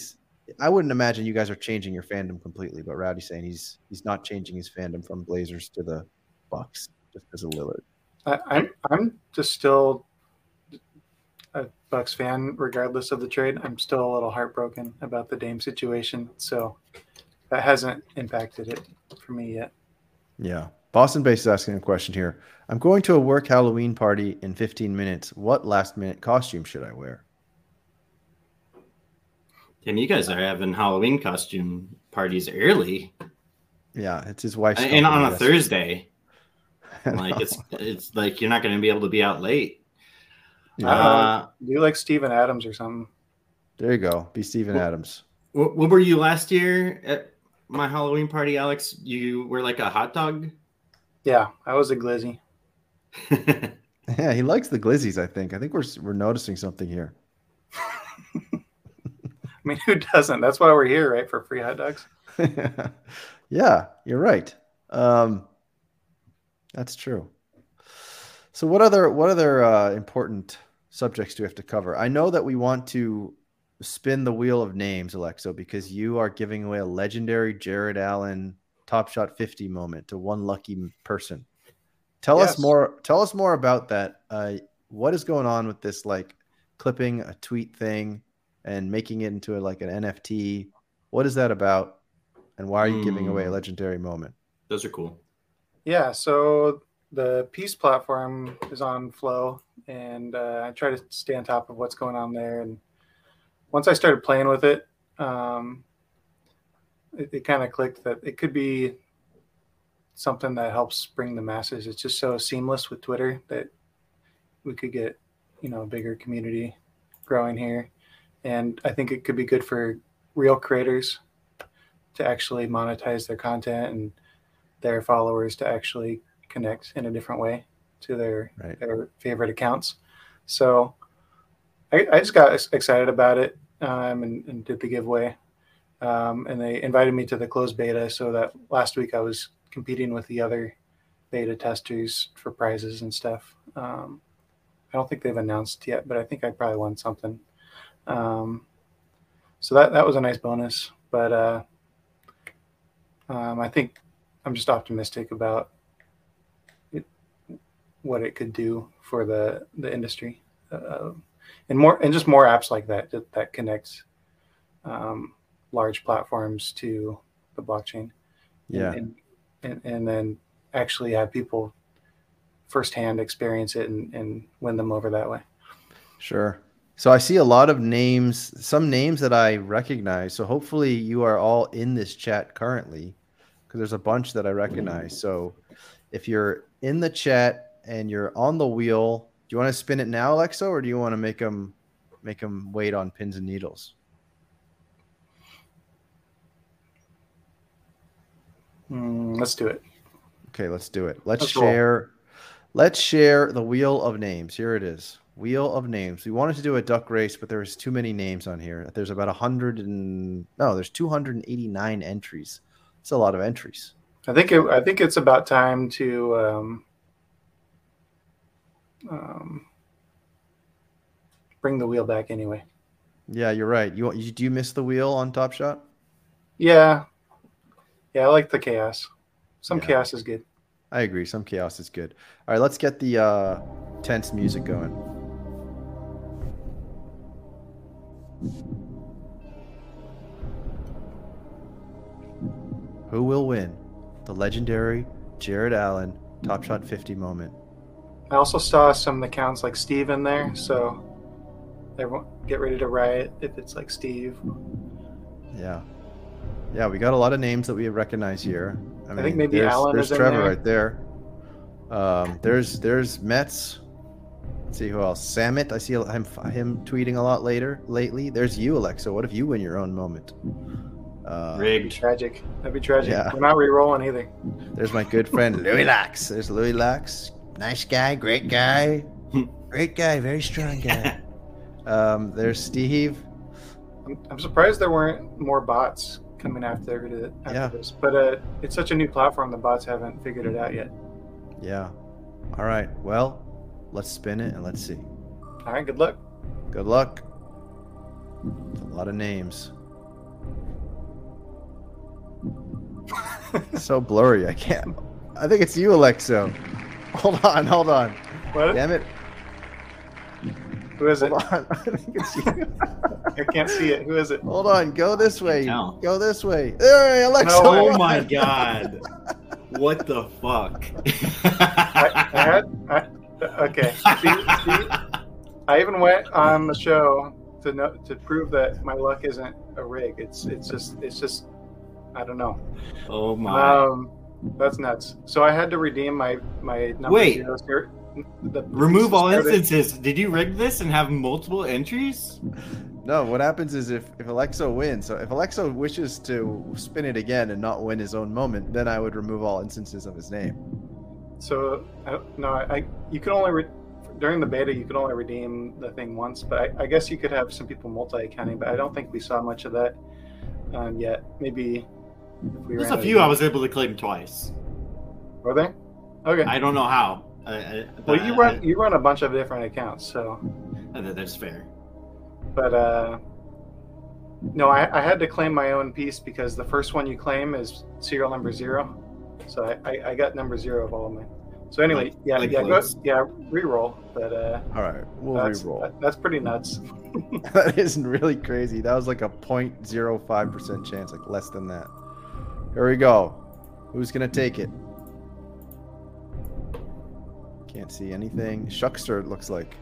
I wouldn't imagine you guys are changing your fandom completely, but Rowdy's saying he's he's not changing his fandom from Blazers to the Bucks just because of Lillard. I, I'm I'm just still a Bucks fan, regardless of the trade. I'm still a little heartbroken about the Dame situation, so that hasn't impacted it for me yet. Yeah. Boston Base is asking a question here. I'm going to a work Halloween party in 15 minutes. What last minute costume should I wear? Damn, you guys are having Halloween costume parties early. Yeah, it's his wife's. And on a Thursday. like it's it's like you're not going to be able to be out late. Yeah. Uh, do you like Steven Adams or something? There you go. Be Steven Adams. What, what were you last year at my Halloween party, Alex? You were like a hot dog. Yeah, I was a glizzy. yeah, he likes the glizzies. I think. I think we're we're noticing something here. I mean, who doesn't? That's why we're here, right? For free hot dogs. yeah, you're right. Um, that's true. So, what other what other uh, important subjects do we have to cover? I know that we want to spin the wheel of names, Alexo, because you are giving away a legendary Jared Allen Top Shot 50 moment to one lucky person. Tell yes. us more. Tell us more about that. Uh, what is going on with this? Like clipping a tweet thing and making it into a, like an NFT. What is that about? And why are you mm. giving away a hmm. legendary moment? Those are cool. Yeah. So the Peace platform is on Flow, and uh, I try to stay on top of what's going on there. And once I started playing with it, um, it, it kind of clicked that it could be something that helps bring the masses. It's just so seamless with Twitter that we could get, you know, a bigger community growing here. And I think it could be good for real creators to actually monetize their content and their followers to actually connect in a different way to their right. their favorite accounts. So I, I just got excited about it um, and, and, did the giveaway. Um, and they invited me to the closed beta so that last week I was competing with the other beta testers for prizes and stuff. Um, I don't think they've announced yet, but I think I probably won something. Um, so that that was a nice bonus. But uh, um, I think I'm just optimistic about what it could do for the the industry, uh, and more and just more apps like that that, that connects um, large platforms to the blockchain. Yeah, and, and, and then actually have people firsthand experience it and, and win them over that way. Sure. So I see a lot of names, some names that I recognize. So hopefully you are all in this chat currently because there's a bunch that I recognize. So if you're in the chat and you're on the wheel, do you want to spin it now, Alexa, or do you want to make them make them wait on pins and needles? Mm, let's do it. Okay, let's do it. Let's, let's share. Roll. Let's share the wheel of names. Here it is. Wheel of names. We wanted to do a duck race, but there's too many names on here. There's about a hundred and no, there's 289 entries. It's a lot of entries. I think it, I think it's about time to um, um, bring the wheel back anyway. Yeah, you're right. You, you do you miss the wheel on Top Shot? Yeah, yeah, I like the chaos. Some yeah. chaos is good. I agree. Some chaos is good. All right, let's get the uh, tense music going. Who will win? The legendary Jared Allen Top Shot 50 moment. I also saw some accounts like Steve in there, so everyone get ready to riot if it's like Steve. Yeah. Yeah, we got a lot of names that we recognize here. I, I mean, think maybe there's, Allen there's Trevor there. right there. Um, there's there's Mets. Let's see who else. Samit. I see him him tweeting a lot later lately. There's you, Alexa. What if you win your own moment? Uh, Rigged. Tragic. That'd be tragic. Yeah. We're not re-rolling either. There's my good friend Louis Lax. There's Louis Lax nice guy, great guy, great guy, very strong guy. um, there's Steve. I'm, surprised there weren't more bots coming after, after yeah. this, but uh, it's such a new platform. The bots haven't figured it out yet. Yeah. All right. Well, let's spin it and let's see. All right. Good luck. Good luck. A lot of names. so blurry. I can't. I think it's you, Alexo. Hold on, hold on. What? Damn it. Who is it? Hold on. I think it's you. I can't see it. Who is it? Hold on. Go this way. tell. Go this way. There, Alexo. No, oh Wait. my god. What the fuck? I, I had. I, okay. See, see, I even went on the show to know, to prove that my luck isn't a rig. It's it's just it's just I don't know. oh my. Um, that's nuts. So I had to redeem my my number Wait. zero skirt. The Remove all started- instances. Did you rig this and have multiple entries? No, what happens is if, if Alexo wins, so if Alexo wishes to spin it again and not win his own moment, then I would remove all instances of his name. So I, no, I, I you can only re, during the beta you could only redeem the thing once, but I, I guess you could have some people multi-accounting, but I don't think we saw much of that um, yet. Maybe if we There's a few I was able to claim twice. Were they? Okay. I don't know how. I, I, well, you I- run you run a bunch of different accounts, so I- that- that's fair. but uh, no, I, I had to claim my own piece because the first one you claim is serial number zero, so I, I, I got number zero of all of mine. So anyway, Like- yeah, like yeah, go, yeah, re-roll, but uh, All right, we'll that's re-roll. that- that's pretty nuts. that is really crazy. That was like a 0.05% chance, like less than that. Here we go. Who's going to take it? Can't see anything. Shuckster, it looks like.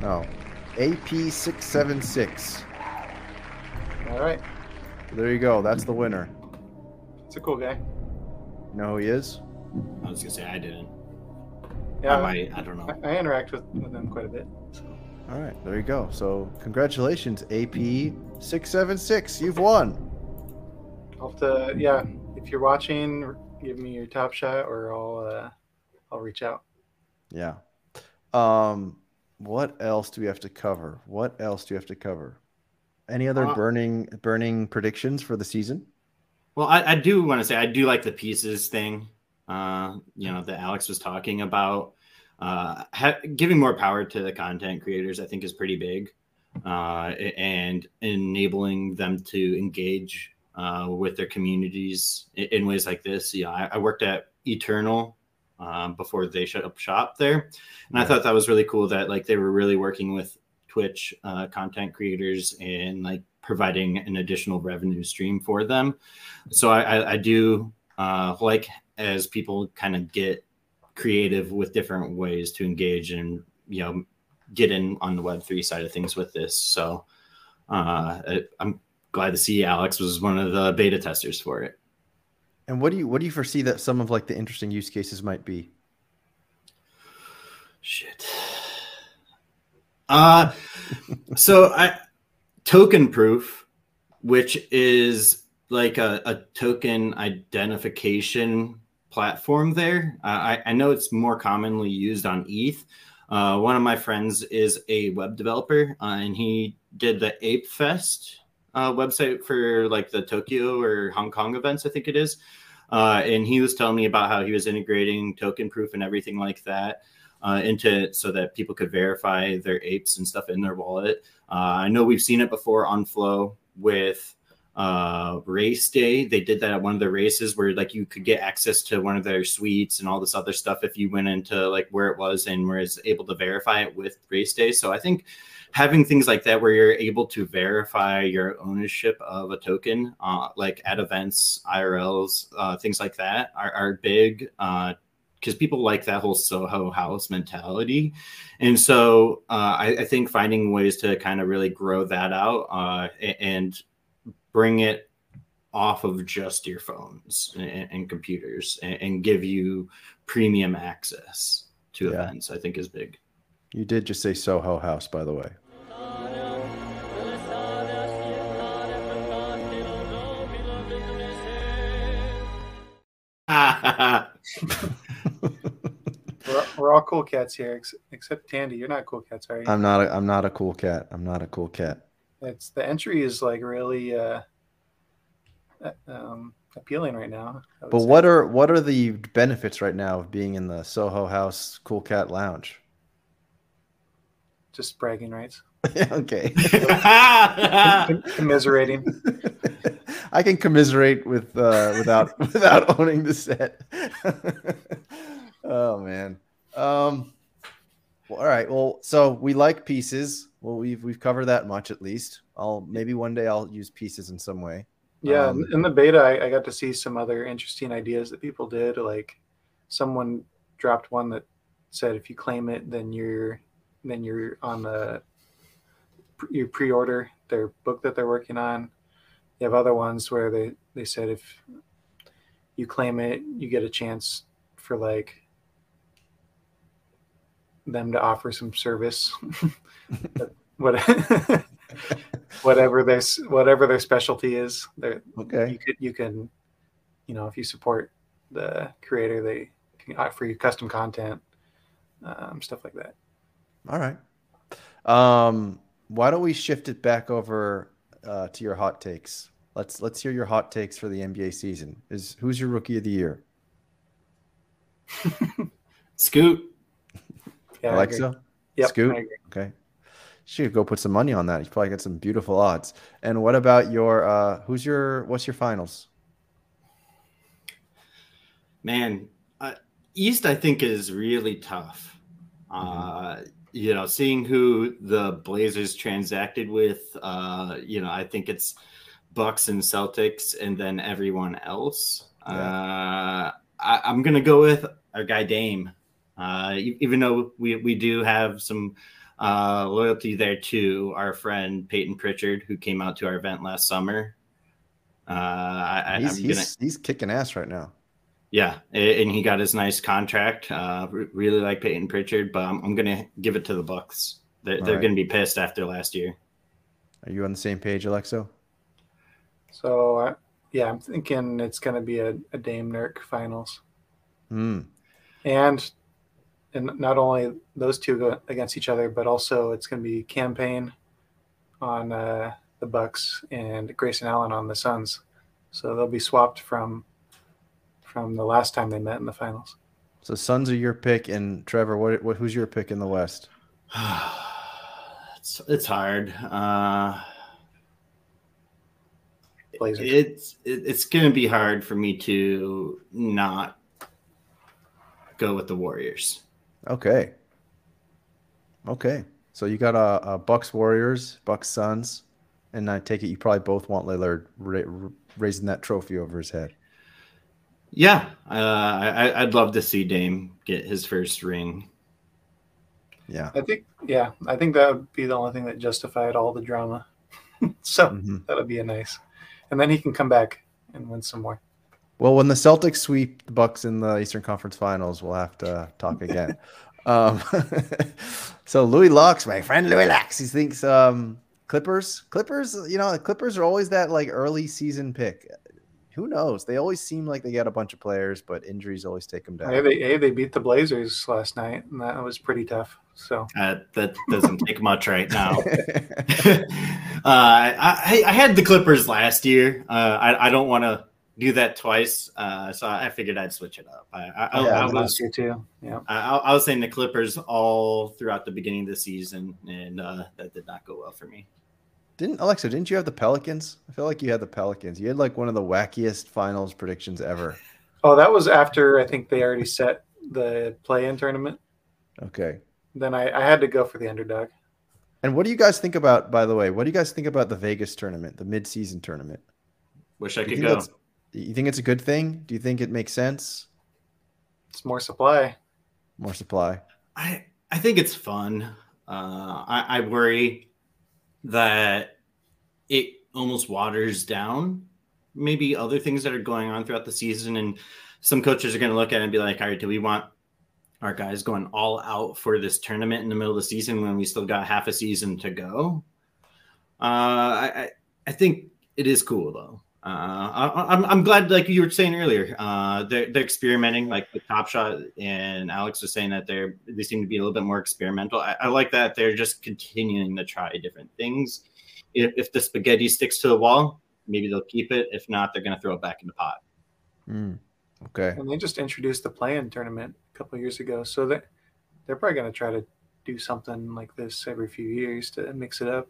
No. AP676. All right, There you go. That's the winner. it's a cool guy. You know who he is? I was gonna say I didn't. Yeah, I might. I don't know. I, I interact with, with them quite a bit. So. All right, there you go. So, congratulations, AP676. You've won. I'll have to, yeah. If you're watching, give me your top shot, or I'll uh, I'll reach out. Yeah. Um, what else do we have to cover? What else do we have to cover? Any other Uh, burning burning predictions for the season? Well, I, I do want to say I do like the pieces thing. Uh, you know that Alex was talking about. Uh, ha- giving more power to the content creators, I think, is pretty big, uh, and enabling them to engage uh, with their communities in, in ways like this. You know, I, I worked at Eternal um, before they shut up shop there, and I thought that was really cool that like they were really working with Twitch uh, content creators and like providing an additional revenue stream for them. So I, I, I do uh, like as people kind of get creative with different ways to engage and you know get in on the Web three side of things with this. So uh, I, I'm glad to see Alex was one of the beta testers for it. And what do you what do you foresee that some of like the interesting use cases might be? Shit. Uh so I token proof, which is like a, a token identification platform there. I, I know it's more commonly used on ETH. Uh, one of my friends is a web developer, uh, and he did the Ape Fest uh, website for like the Tokyo or Hong Kong events, I think it is. Uh, and he was telling me about how he was integrating token proof and everything like that uh, into it so that people could verify their apes and stuff in their wallet. Uh, I know we've seen it before on Flow with uh, race day. They did that at one of the races where like you could get access to one of their suites and all this other stuff if you went into like where it was and was able to verify it with race day. So I think having things like that where you're able to verify your ownership of a token, uh, like at events, IRLs, uh, things like that, are, are big. Uh, because people like that whole Soho house mentality. And so uh, I, I, think finding ways to kind of really grow that out uh, and bring it off of just your phones and, and computers and, and, give you premium access to yeah. events, I think is big. You did just say Soho House, by the way. we're, we're, all cool cats here, ex- except Tandy. You're not cool cats, are you? I'm not. A, I'm not a cool cat. I'm not a cool cat. It's the entry is like really uh, um, appealing right now. But say. what are what are the benefits right now of being in the Soho House Cool Cat Lounge? Just bragging rights. okay. Commiserating. I can commiserate with uh, without without owning the set. oh man. Um. Well, all right. Well, so we like pieces. Well, we've we've covered that much at least. I'll maybe one day I'll use pieces in some way. Yeah, Um, in the beta, I, I got to see some other interesting ideas that people did. Like, someone dropped one that said if you claim it, then you're then you're on the you pre-order their book that they're working on. You have other ones where they they said if you claim it, you get a chance for like them to offer some service. what whatever their whatever their specialty is, they're you Okay. could you can you know if you support the creator they can offer you custom content um, stuff like that All right. Um. Why don't we shift it back over uh, to your hot takes? Let's let's hear your hot takes for the NBA season. Is who's your rookie of the year? Scoot. yeah Alexa. Yep, Scoot. I. Okay. Shoot, go put some money on that. You probably got some beautiful odds. And what about your uh who's your what's your finals? Man, uh, East I think is really tough. Uh, you know, seeing who the Blazers transacted with, uh, you know, I think it's Bucks and Celtics, and then everyone else. Uh, I, I'm gonna go with our guy Dame. Uh, even though we we do have some uh, loyalty there to our friend Payton Pritchard, who came out to our event last summer. Uh, I, He's I'm gonna he's, he's kicking ass right now. Yeah, and he got his nice contract. Uh, really like Payton Pritchard, but I'm, I'm gonna give it to the Bucks. They're, they're Alright. gonna be pissed after last year. Are you on the same page, Alexo? so uh, yeah i'm thinking it's going to be a, a dame nurk finals Hmm. and and not only those two go against each other but also it's going to be Cam Payne on uh, the bucks and grayson allen on the suns so they'll be swapped from from the last time they met in the finals So Suns are your pick, and Trevor, what, what who's your pick in the West? it's it's hard. Uh, blazers it's it, it's gonna be hard for me to not go with the Warriors. Okay. Okay. So you got a, a Bucks Warriors, Bucks Suns, and I take it you probably both want Lillard ra- raising that trophy over his head. Yeah, uh, I, I'd love to see Dame get his first ring. Yeah. I think, yeah, I think that would be the only thing that justified all the drama. so Mhm. that would be a nice, and then he can come back and win some more. Well, when the Celtics sweep the Bucks in the Eastern Conference Finals, we'll have to talk again. um, so Louis Lux, my friend Louis Lux, he thinks um, Clippers. Clippers, you know, the Clippers are always that like early season pick. Who knows? They always seem like they got a bunch of players, but injuries always take them down. Hey, they, hey, they beat the Blazers last night, and that was pretty tough. So Uh, that doesn't take much right now. uh, I, I had the Clippers last year. Uh, I, I don't want to do that twice, uh, so I figured I'd switch it up. I, I, I- Yeah, I last was year too. Yeah, I, I was saying the Clippers all throughout the beginning of the season, and uh, that did not go well for me. Didn't Alexa? Didn't you have the Pelicans? I feel like you had the Pelicans. You had like one of the wackiest finals predictions ever. Oh, that was after I think they already set the play-in tournament. Okay. Then I, I had to go for the underdog. And what do you guys think about? By the way, what do you guys think about the Vegas tournament, the mid-season tournament? Wish I could think go. You think it's a good thing? Do you think it makes sense? It's more supply. More supply. I I think it's fun. Uh, I, I worry that it almost waters down maybe other things that are going on throughout the season, and some coaches are going to look at it and be like, "All right, do we want our guys going all out for this tournament in the middle of the season when we still got half a season to go?" Uh, I I- I think it is cool though. Uh, I, I'm, I'm glad, like you were saying earlier, uh, they're, they're experimenting, like with Top Shot, and Alex was saying that they're they seem to be a little bit more experimental. I, I like that they're just continuing to try different things. If, if the spaghetti sticks to the wall, maybe they'll keep it. If not, they're going to throw it back in the pot. Mm, okay. And they just introduced the play-in tournament a couple of years ago, so they they're probably going to try to do something like this every few years to mix it up.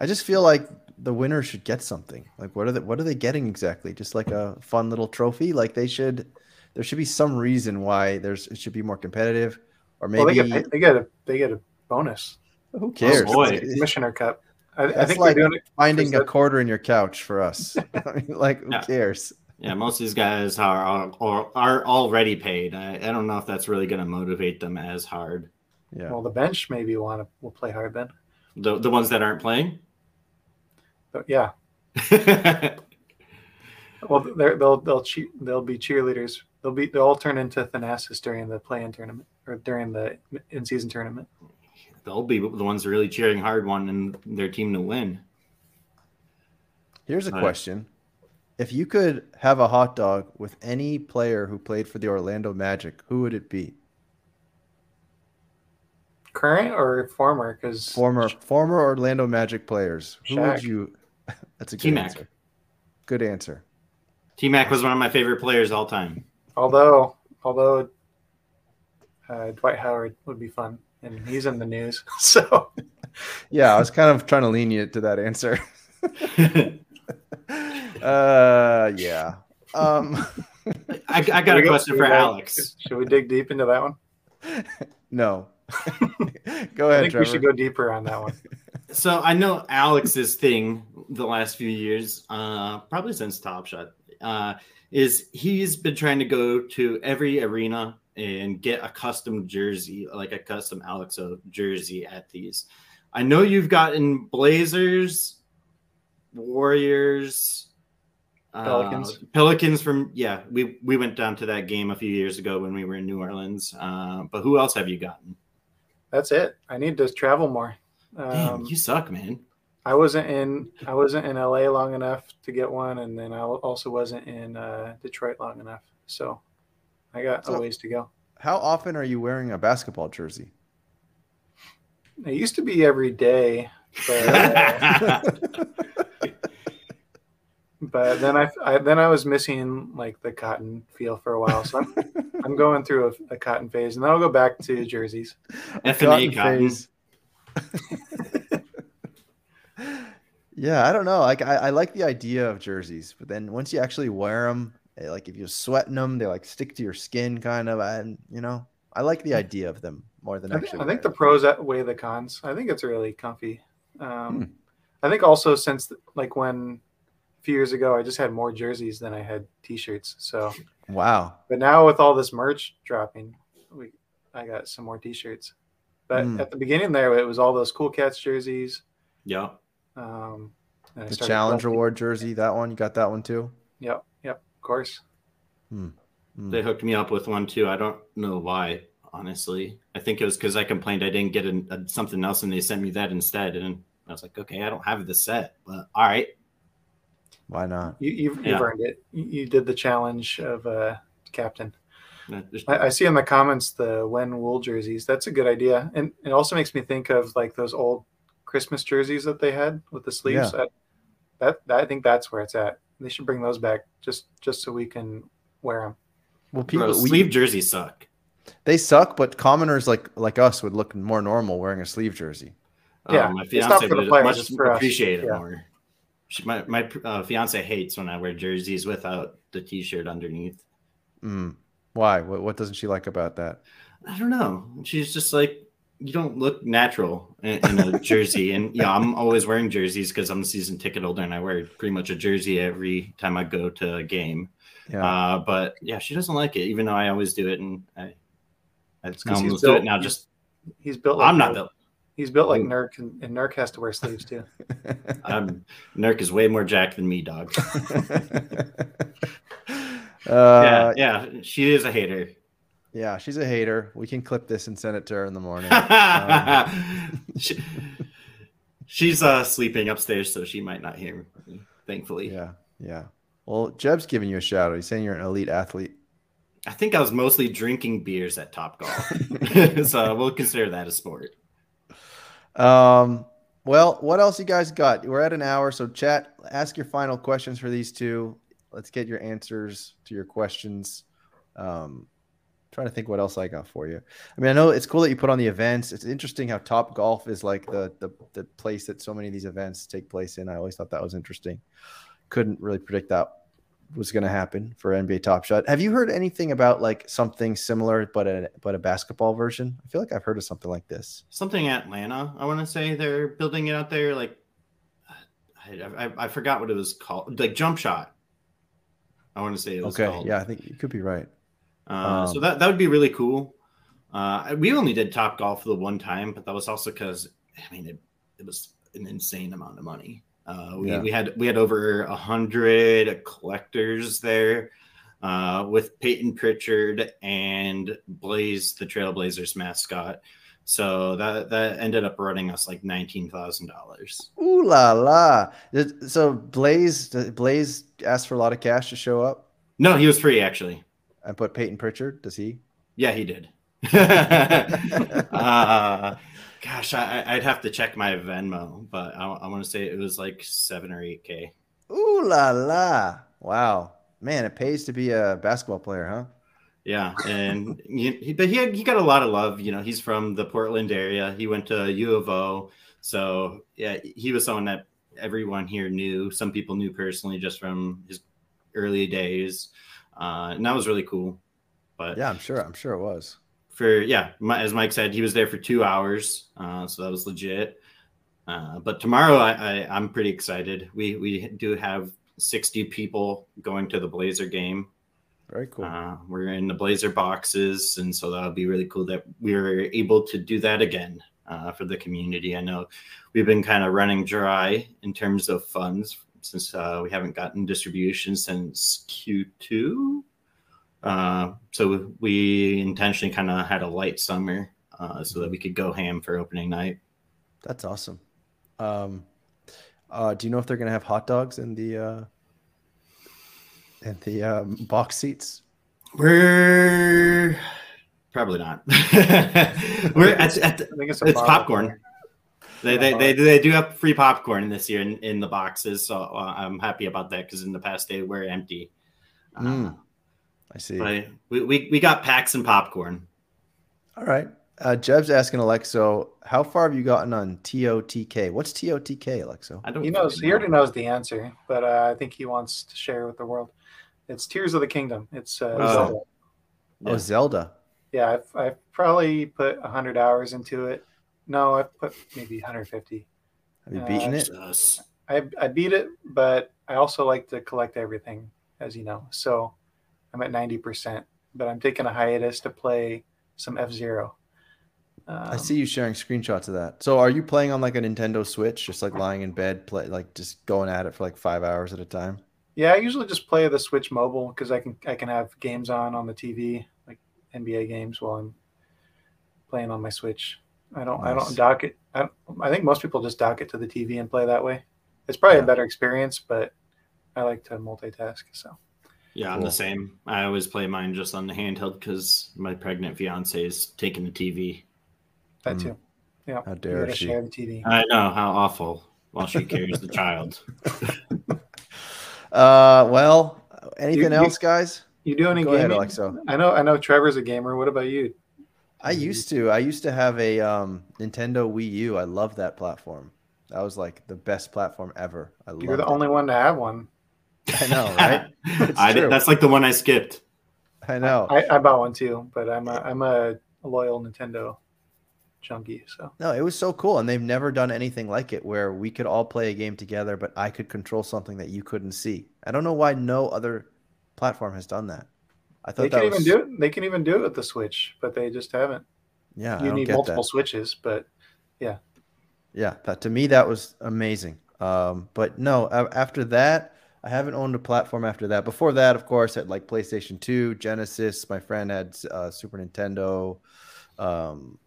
I just feel like the winner should get something. Like what are they what are they getting exactly? Just like a fun little trophy? Like they should there should be some reason why there's it should be more competitive or maybe well, they get they get a they get a bonus. Who cares? Oh, boy. It's- Commissioner Cup. I, I think like doing it. finding a quarter in your couch for us. I mean, like who Yeah. cares? Yeah, most of these guys are are, are, are already paid. I, I don't know if that's really going to motivate them as hard. Yeah. Well, the bench maybe want to will play hard then. The the ones that aren't playing. But yeah, yeah, well they're, they'll they'll cheer, they'll be cheerleaders. They'll be they'll all turn into Thanasis during the play-in tournament or during the in-season tournament. they'll be the ones really cheering hard, wanting their team to win. Here's a Right. question. If you could have a hot dog with any player who played for the Orlando Magic, who would it be? Current or former? Because Former former Orlando Magic players. Who would you That's a good T-Mac. answer. Good answer. T Mac was one of my favorite players all time. although although uh, Dwight Howard would be fun, and he's in the news. So Yeah, I was kind of trying to lean you to that answer. uh yeah. Um I, I got a question should for Alex. Should we dig deep into that one? no. Go ahead. I ahead, think Trevor. we should go deeper on that one. So I know Alex's thing the last few years, uh, probably since Top Shot, uh, is he's been trying to go to every arena and get a custom jersey, like a custom Alexo jersey at these. I know you've gotten Blazers, Warriors, uh, Pelicans. Pelicans from yeah. We we went down to that game a few years ago when we were in New Orleans. Uh, but who else have you gotten? That's it. I need to travel more. Damn, Um, you suck, man. I wasn't in I wasn't in LA long enough to get one, and then I also wasn't in uh, Detroit long enough. So I got So- a ways to go. How often are you wearing a basketball jersey? It used to be every day, but uh, but then I, I then I was missing like the cotton feel for a while. So I'm I'm going through a, a cotton phase, and then I'll go back to jerseys. F and A Cotton cotton. phase. yeah, I don't know. Like I, I like the idea of jerseys, but then once you actually wear them, like if you're sweating them, they like stick to your skin, kind of. And you know, I like the idea of them more than I think. I think the pros outweigh the cons. I think it's really comfy. Um, Hmm. I think also since like when a few years ago I just had more jerseys than I had T-shirts. So. Wow. but now with all this merch dropping, we I got some more T-shirts. But Hmm. at the beginning there, it was all those cool cats jerseys. Yeah. Um, and The started Challenger collecting- Award jersey, that one, you got that one too. Yep, yep, of course. Mm. They hooked me up with one too. I don't know why, honestly. I think it was because I complained I didn't get a, a- something else, and they sent me that instead. And I was like, okay, I don't have the set, but all right. Why not? You, you've, Yeah. you've earned it. You, you did the challenge of uh, captain. I, I see in the comments the when wool jerseys. That's a good idea, and it also makes me think of like those old Christmas jerseys that they had with the sleeves. I, that, that I think that's where it's at. They should bring those back just just so we can wear them. Well, Bro, people we- sleeve jerseys suck. they suck, but commoners like like us would look more normal wearing a sleeve jersey. Yeah, Um, my it's not fiance for the would players, much it's for us. appreciate it Yeah. more. She, my my uh, fiance hates when I wear jerseys without the t-shirt underneath. Mm. Why? What, what doesn't she like about that? I don't know. She's just like, you don't look natural in, in a jersey. and yeah, I'm always wearing jerseys because I'm a season ticket holder and I wear pretty much a jersey every time I go to a game. Yeah. Uh, but yeah, she doesn't like it, even though I always do it. And I, I almost do it now. Just He's built. Like I'm not built. He's built like Ooh. Nurk, and, and Nurk has to wear sleeves too. I'm Nurk is way more jacked than me, dog. uh, yeah, yeah, she is a hater. yeah, she's a hater. We can clip this and send it to her in the morning. Um, She- she's uh, sleeping upstairs, so she might not hear me. Thankfully, yeah, yeah. Well, Jeb's giving you a shout out. He's saying you're an elite athlete. I think I was mostly drinking beers at Top Golf, so we'll consider that a sport. Um, well, what else you guys got? We're at an hour, so chat. Ask your final questions for these two. Let's get your answers to your questions. Um, trying to think what else I got for you. I mean, I know it's cool that you put on the events. It's interesting how Top Golf is like the the, the place that so many of these events take place in. I always thought that was interesting. Couldn't really predict that was going to happen for NBA Top Shot. Have you heard anything about like something similar, but a but a basketball version? I feel like I've heard of something like this. Something Atlanta. I want to say they're building it out there. Like I, I, I forgot what it was called. Like Jump Shot. I want to say it was okay. called. Yeah, I think you could be right. Uh, so that that would be really cool. Uh, we only did Top Golf the one time, but that was also because I mean it, it was an insane amount of money. Uh, we, yeah. we had we had over a hundred collectors there uh, with Payton Pritchard and Blaze, the Trailblazers mascot. So that that ended up running us like nineteen thousand dollars. Ooh la la! So Blaze Blaze asked for a lot of cash to show up. No, he was free actually. And put Payton Pritchard. Does he? Yeah, he did. uh, gosh, I, would have to check my Venmo, but I, I want to say it was like seven or eight k. Ooh la la! Wow, man, it pays to be a basketball player, huh? Yeah, and he, but he had, he got a lot of love. You know, he's from the Portland area. He went to U of O, so yeah, he was someone that everyone here knew. Some people knew personally just from his early days, uh, and that was really cool. But yeah, I'm sure. I'm sure it was. For yeah, as Mike said, he was there for two hours, uh, so that was legit. Uh, but tomorrow, I, I I'm pretty excited. We we do have 60 people going to the Blazer game very cool. Uh, we're in the Blazer boxes, and so that'll be really cool that we are able to do that again uh, for the community. I know we've been kind of running dry in terms of funds since uh, we haven't gotten distribution since Q2. Uh, so we intentionally kind of had a light summer uh, so that we could go ham for opening night. That's awesome. Um, uh, do you know if they're going to have hot dogs in the and the um, box seats? We're probably not. We're at, at the, it's, it's popcorn. They, they, they, they do have free popcorn this year in, in the boxes, so uh, I'm happy about that because in the past they were empty. Mm, uh, I see. But we, we, we got packs and popcorn. All right. Uh, Jeb's asking Alexo, how far have you gotten on TOTK? What's TOTK, Alexo? I don't. He knows. Know. He already knows the answer, but uh, I think he wants to share with the world. It's Tears of the Kingdom. It's uh, oh. Zelda. Oh, Zelda. Yeah, I've, I've probably put 100 hours into it. No, I've put maybe 150. Have you uh, beaten it? I, I beat it, but I also like to collect everything, as you know. So I'm at 90%, but I'm taking a hiatus to play some F Zero. Um, I see you sharing screenshots of that. So are you playing on like a Nintendo Switch, just like lying in bed, play like just going at it for like five hours at a time? Yeah, I usually just play the Switch Mobile because I can I can have games on on the TV, like NBA games, while I'm playing on my Switch. I don't nice. I don't dock it. I, I think most people just dock it to the TV and play that way. It's probably yeah. a better experience, but I like to multitask. So. Yeah, I'm the same. I always play mine just on the handheld because my pregnant fiance is taking the TV. That too. Yeah. How dare she? Share the TV. I know how awful while she carries the child. Uh, well, anything you, else, guys? You do any Go gaming? Ahead, Alexo. I know. I know. Trevor's a gamer. What about you? I used to. I used to have a um, Nintendo Wii U. I love that platform. That was like the best platform ever. I You're the it. only one to have one. I know, right? I did, that's like the one I skipped. I know. I, I bought one too, but I'm a, I'm a loyal Nintendo junkie. So no, it was so cool, and they've never done anything like it where we could all play a game together, but I could control something that you couldn't see. I don't know why no other platform has done that. I thought they can was... even do it. They can even do it with the Switch, but they just haven't. Yeah, you need multiple that. switches, but yeah, yeah. That to me that was amazing. Um, but no, after that, I haven't owned a platform after that. Before that, of course, had like PlayStation Two, Genesis. My friend had uh, Super Nintendo. Um,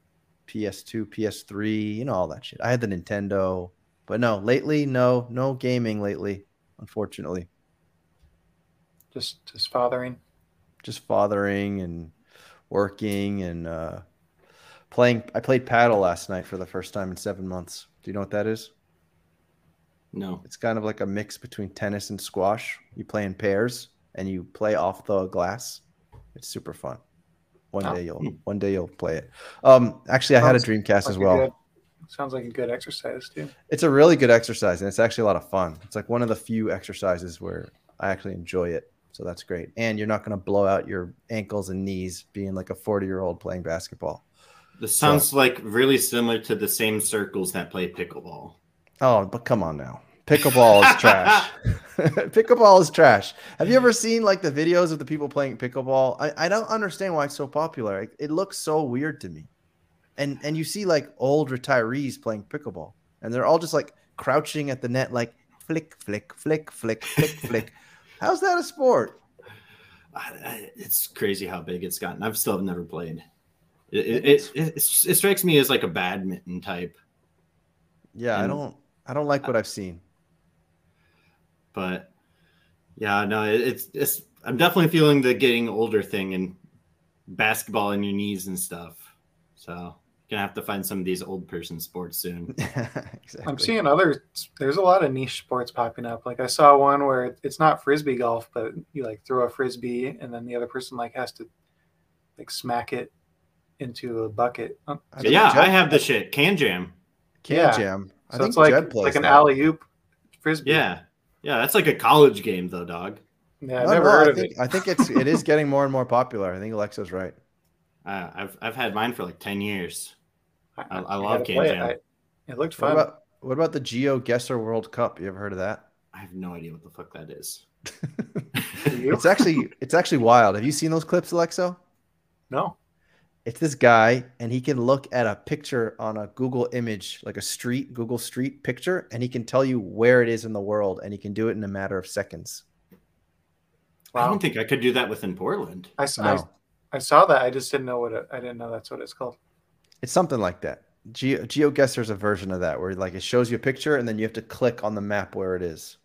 PS2, PS3, you know, all that shit. I had the Nintendo, but no, lately, no, no gaming lately, unfortunately. Just, just fathering. Just fathering and working and uh, playing. I played padel last night for the first time in seven months. Do you know what that is? No. It's kind of like a mix between tennis and squash. You play in pairs and you play off the glass. It's super fun. One Oh. day you'll one day you'll play it. Um, actually, I had a Sounds Dreamcast Like as well. good- sounds like a good exercise too. It's a really good exercise, and it's actually a lot of fun. It's like one of the few exercises where I actually enjoy it. So that's great. And you're not going to blow out your ankles and knees being like a 40 year old playing basketball. This sounds like really similar to the same circles that play pickleball. Oh, but come on now. Pickleball is trash. pickleball is trash. Have you ever seen like the videos of the people playing pickleball? I, I don't understand why it's so popular. It, it looks so weird to me. And and you see like old retirees playing pickleball, and they're all just like crouching at the net, like flick, flick, flick, flick, flick, flick. How's that a sport? It's crazy how big it's gotten. I've still never played. It it, it, it, it strikes me as like a badminton type, Yeah, I don't I don't like what I've seen. But yeah, no, it, it's it's. I'm definitely feeling the getting older thing and basketball in your knees and stuff. So gonna have to find some of these old person sports soon. exactly. I'm seeing other. There's a lot of niche sports popping up. Like I saw one where it's not frisbee golf, but you like throw a frisbee and then the other person like has to like smack it into a bucket. Um, I yeah, Jed- I have the shit. Can jam. Can Yeah. Jam. I So think it's like Jed plays like an alley oop frisbee. Yeah, yeah, that's like a college game though, dog. yeah. I've No, never no, heard I of think it. I think it's it is getting more and more popular. I think Alexa's right. Uh, I've I've had mine for like ten years. I- I gotta love Can play it. Jam. I- It looked What fun. about what about the GeoGuessr World Cup? You ever heard of that? I have no idea what the fuck that is. it's actually it's actually wild. Have you seen those clips, Alexo? no. It's this guy, and he can look at a picture on a Google image, like a street, Google Street picture, and he can tell you where it is in the world, and he can do it in a matter of seconds. wow. I don't think I could do that within Portland. I, s- I- No, I saw that. I just didn't know what it, I didn't know that's what it's called. it's something like that. Geo, GeoGuessr is a version of that, where like it shows you a picture, and then you have to click on the map where it is.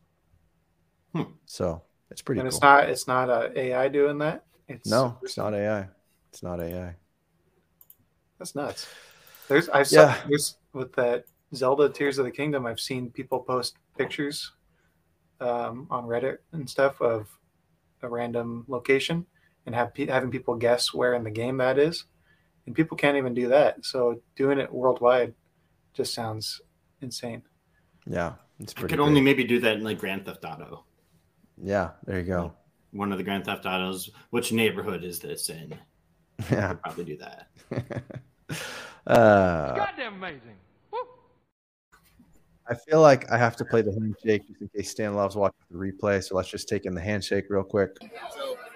Hmm. So it's pretty and cool. it's not it's not a AI doing that. It's no, it's not AI. It's not AI. That's nuts. There's I saw Yeah. there's with that Zelda Tears of the Kingdom. I've seen people post pictures um, on Reddit and stuff of a random location and have having people guess where in the game that is, and people can't even do that. So doing it worldwide just sounds insane. Yeah, it's I pretty. could only maybe do that in like Grand Theft Auto. Yeah, there you go. One of the Grand Theft Autos. Which neighborhood is this in? I Yeah. could probably do that. uh, Goddamn amazing. Woo. I feel like I have to play the handshake just in case Stan loves watching the replay. So let's just take in the handshake real quick. So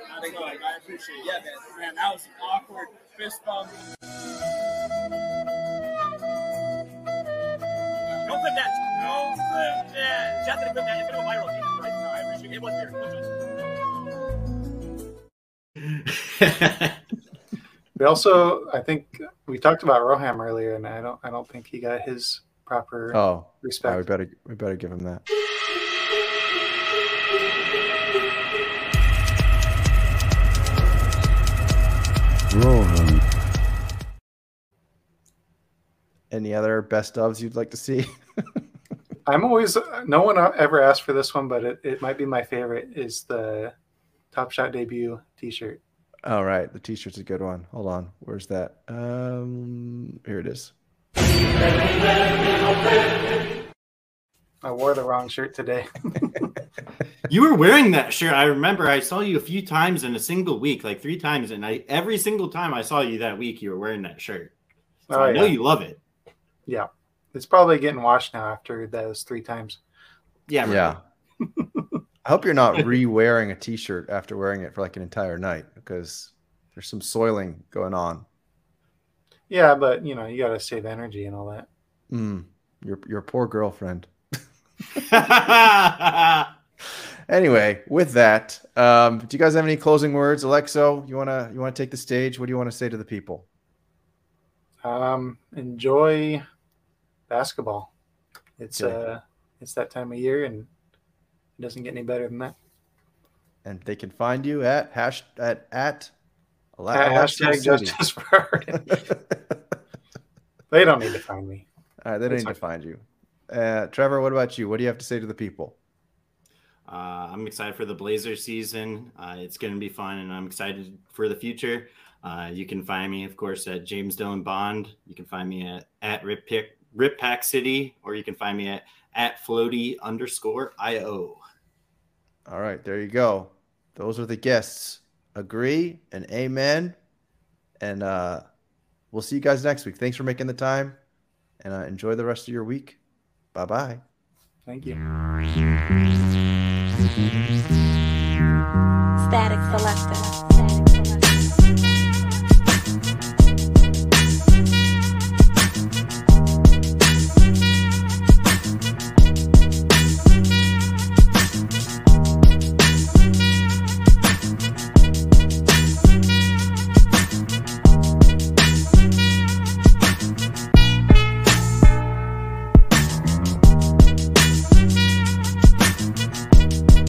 how'd it go? I appreciate it. Yeah, man. Man, that was awkward. Fist bump. Don't clip that. Don't clip that. Just gonna clip that. It's gonna go viral. Jesus Christ. No, I appreciate it. It was weird. It was- We also I think we talked about Roham earlier, and I don't I don't think he got his proper Oh, yeah, respect. we better we better give him that. Roham. Any other best ofs you'd like to see? I'm always no one ever asked for this one, but it, it might be my favorite. Is the Top Shot debut T-shirt? All right, the t-shirt's a good one. Hold on, where's that? Um, here it is. I wore the wrong shirt today. you were wearing that shirt. I remember I saw you a few times in a single week, like three times, and I every single time I saw you that week, you were wearing that shirt. So Oh, I know yeah. you love it. yeah, it's probably getting washed now after those three times. Yeah, right. Yeah. I hope you're not re-wearing a t-shirt after wearing it for like an entire night because there's some soiling going on. Yeah, but you know you got to save energy and all that. Mm, your your poor girlfriend. Anyway, with that, um, do you guys have any closing words, Alexo? You wanna you wanna take the stage? What do you want to say to the people? Um, enjoy basketball. It's Okay. uh, it's that time of year, and it doesn't get any better than that. And they can find you at hash at at Ale- hashtag City. justice for They don't need to find me. All right, they don't That's need to find you. Uh, Trevor, what about you? What do you have to say to the people? Uh, I'm excited for the Blazer season. Uh, it's going to be fun, and I'm excited for the future. Uh, you can find me, of course, at James Dillon Bond. You can find me at at Rip, Pick, Rip Pack City, or you can find me at at Flowty underscore io. All right, there you go. Those are the guests. Agree and amen. And uh, we'll see you guys next week. Thanks for making the time, and uh, enjoy the rest of your week. Bye bye. Thank you. Static Selector.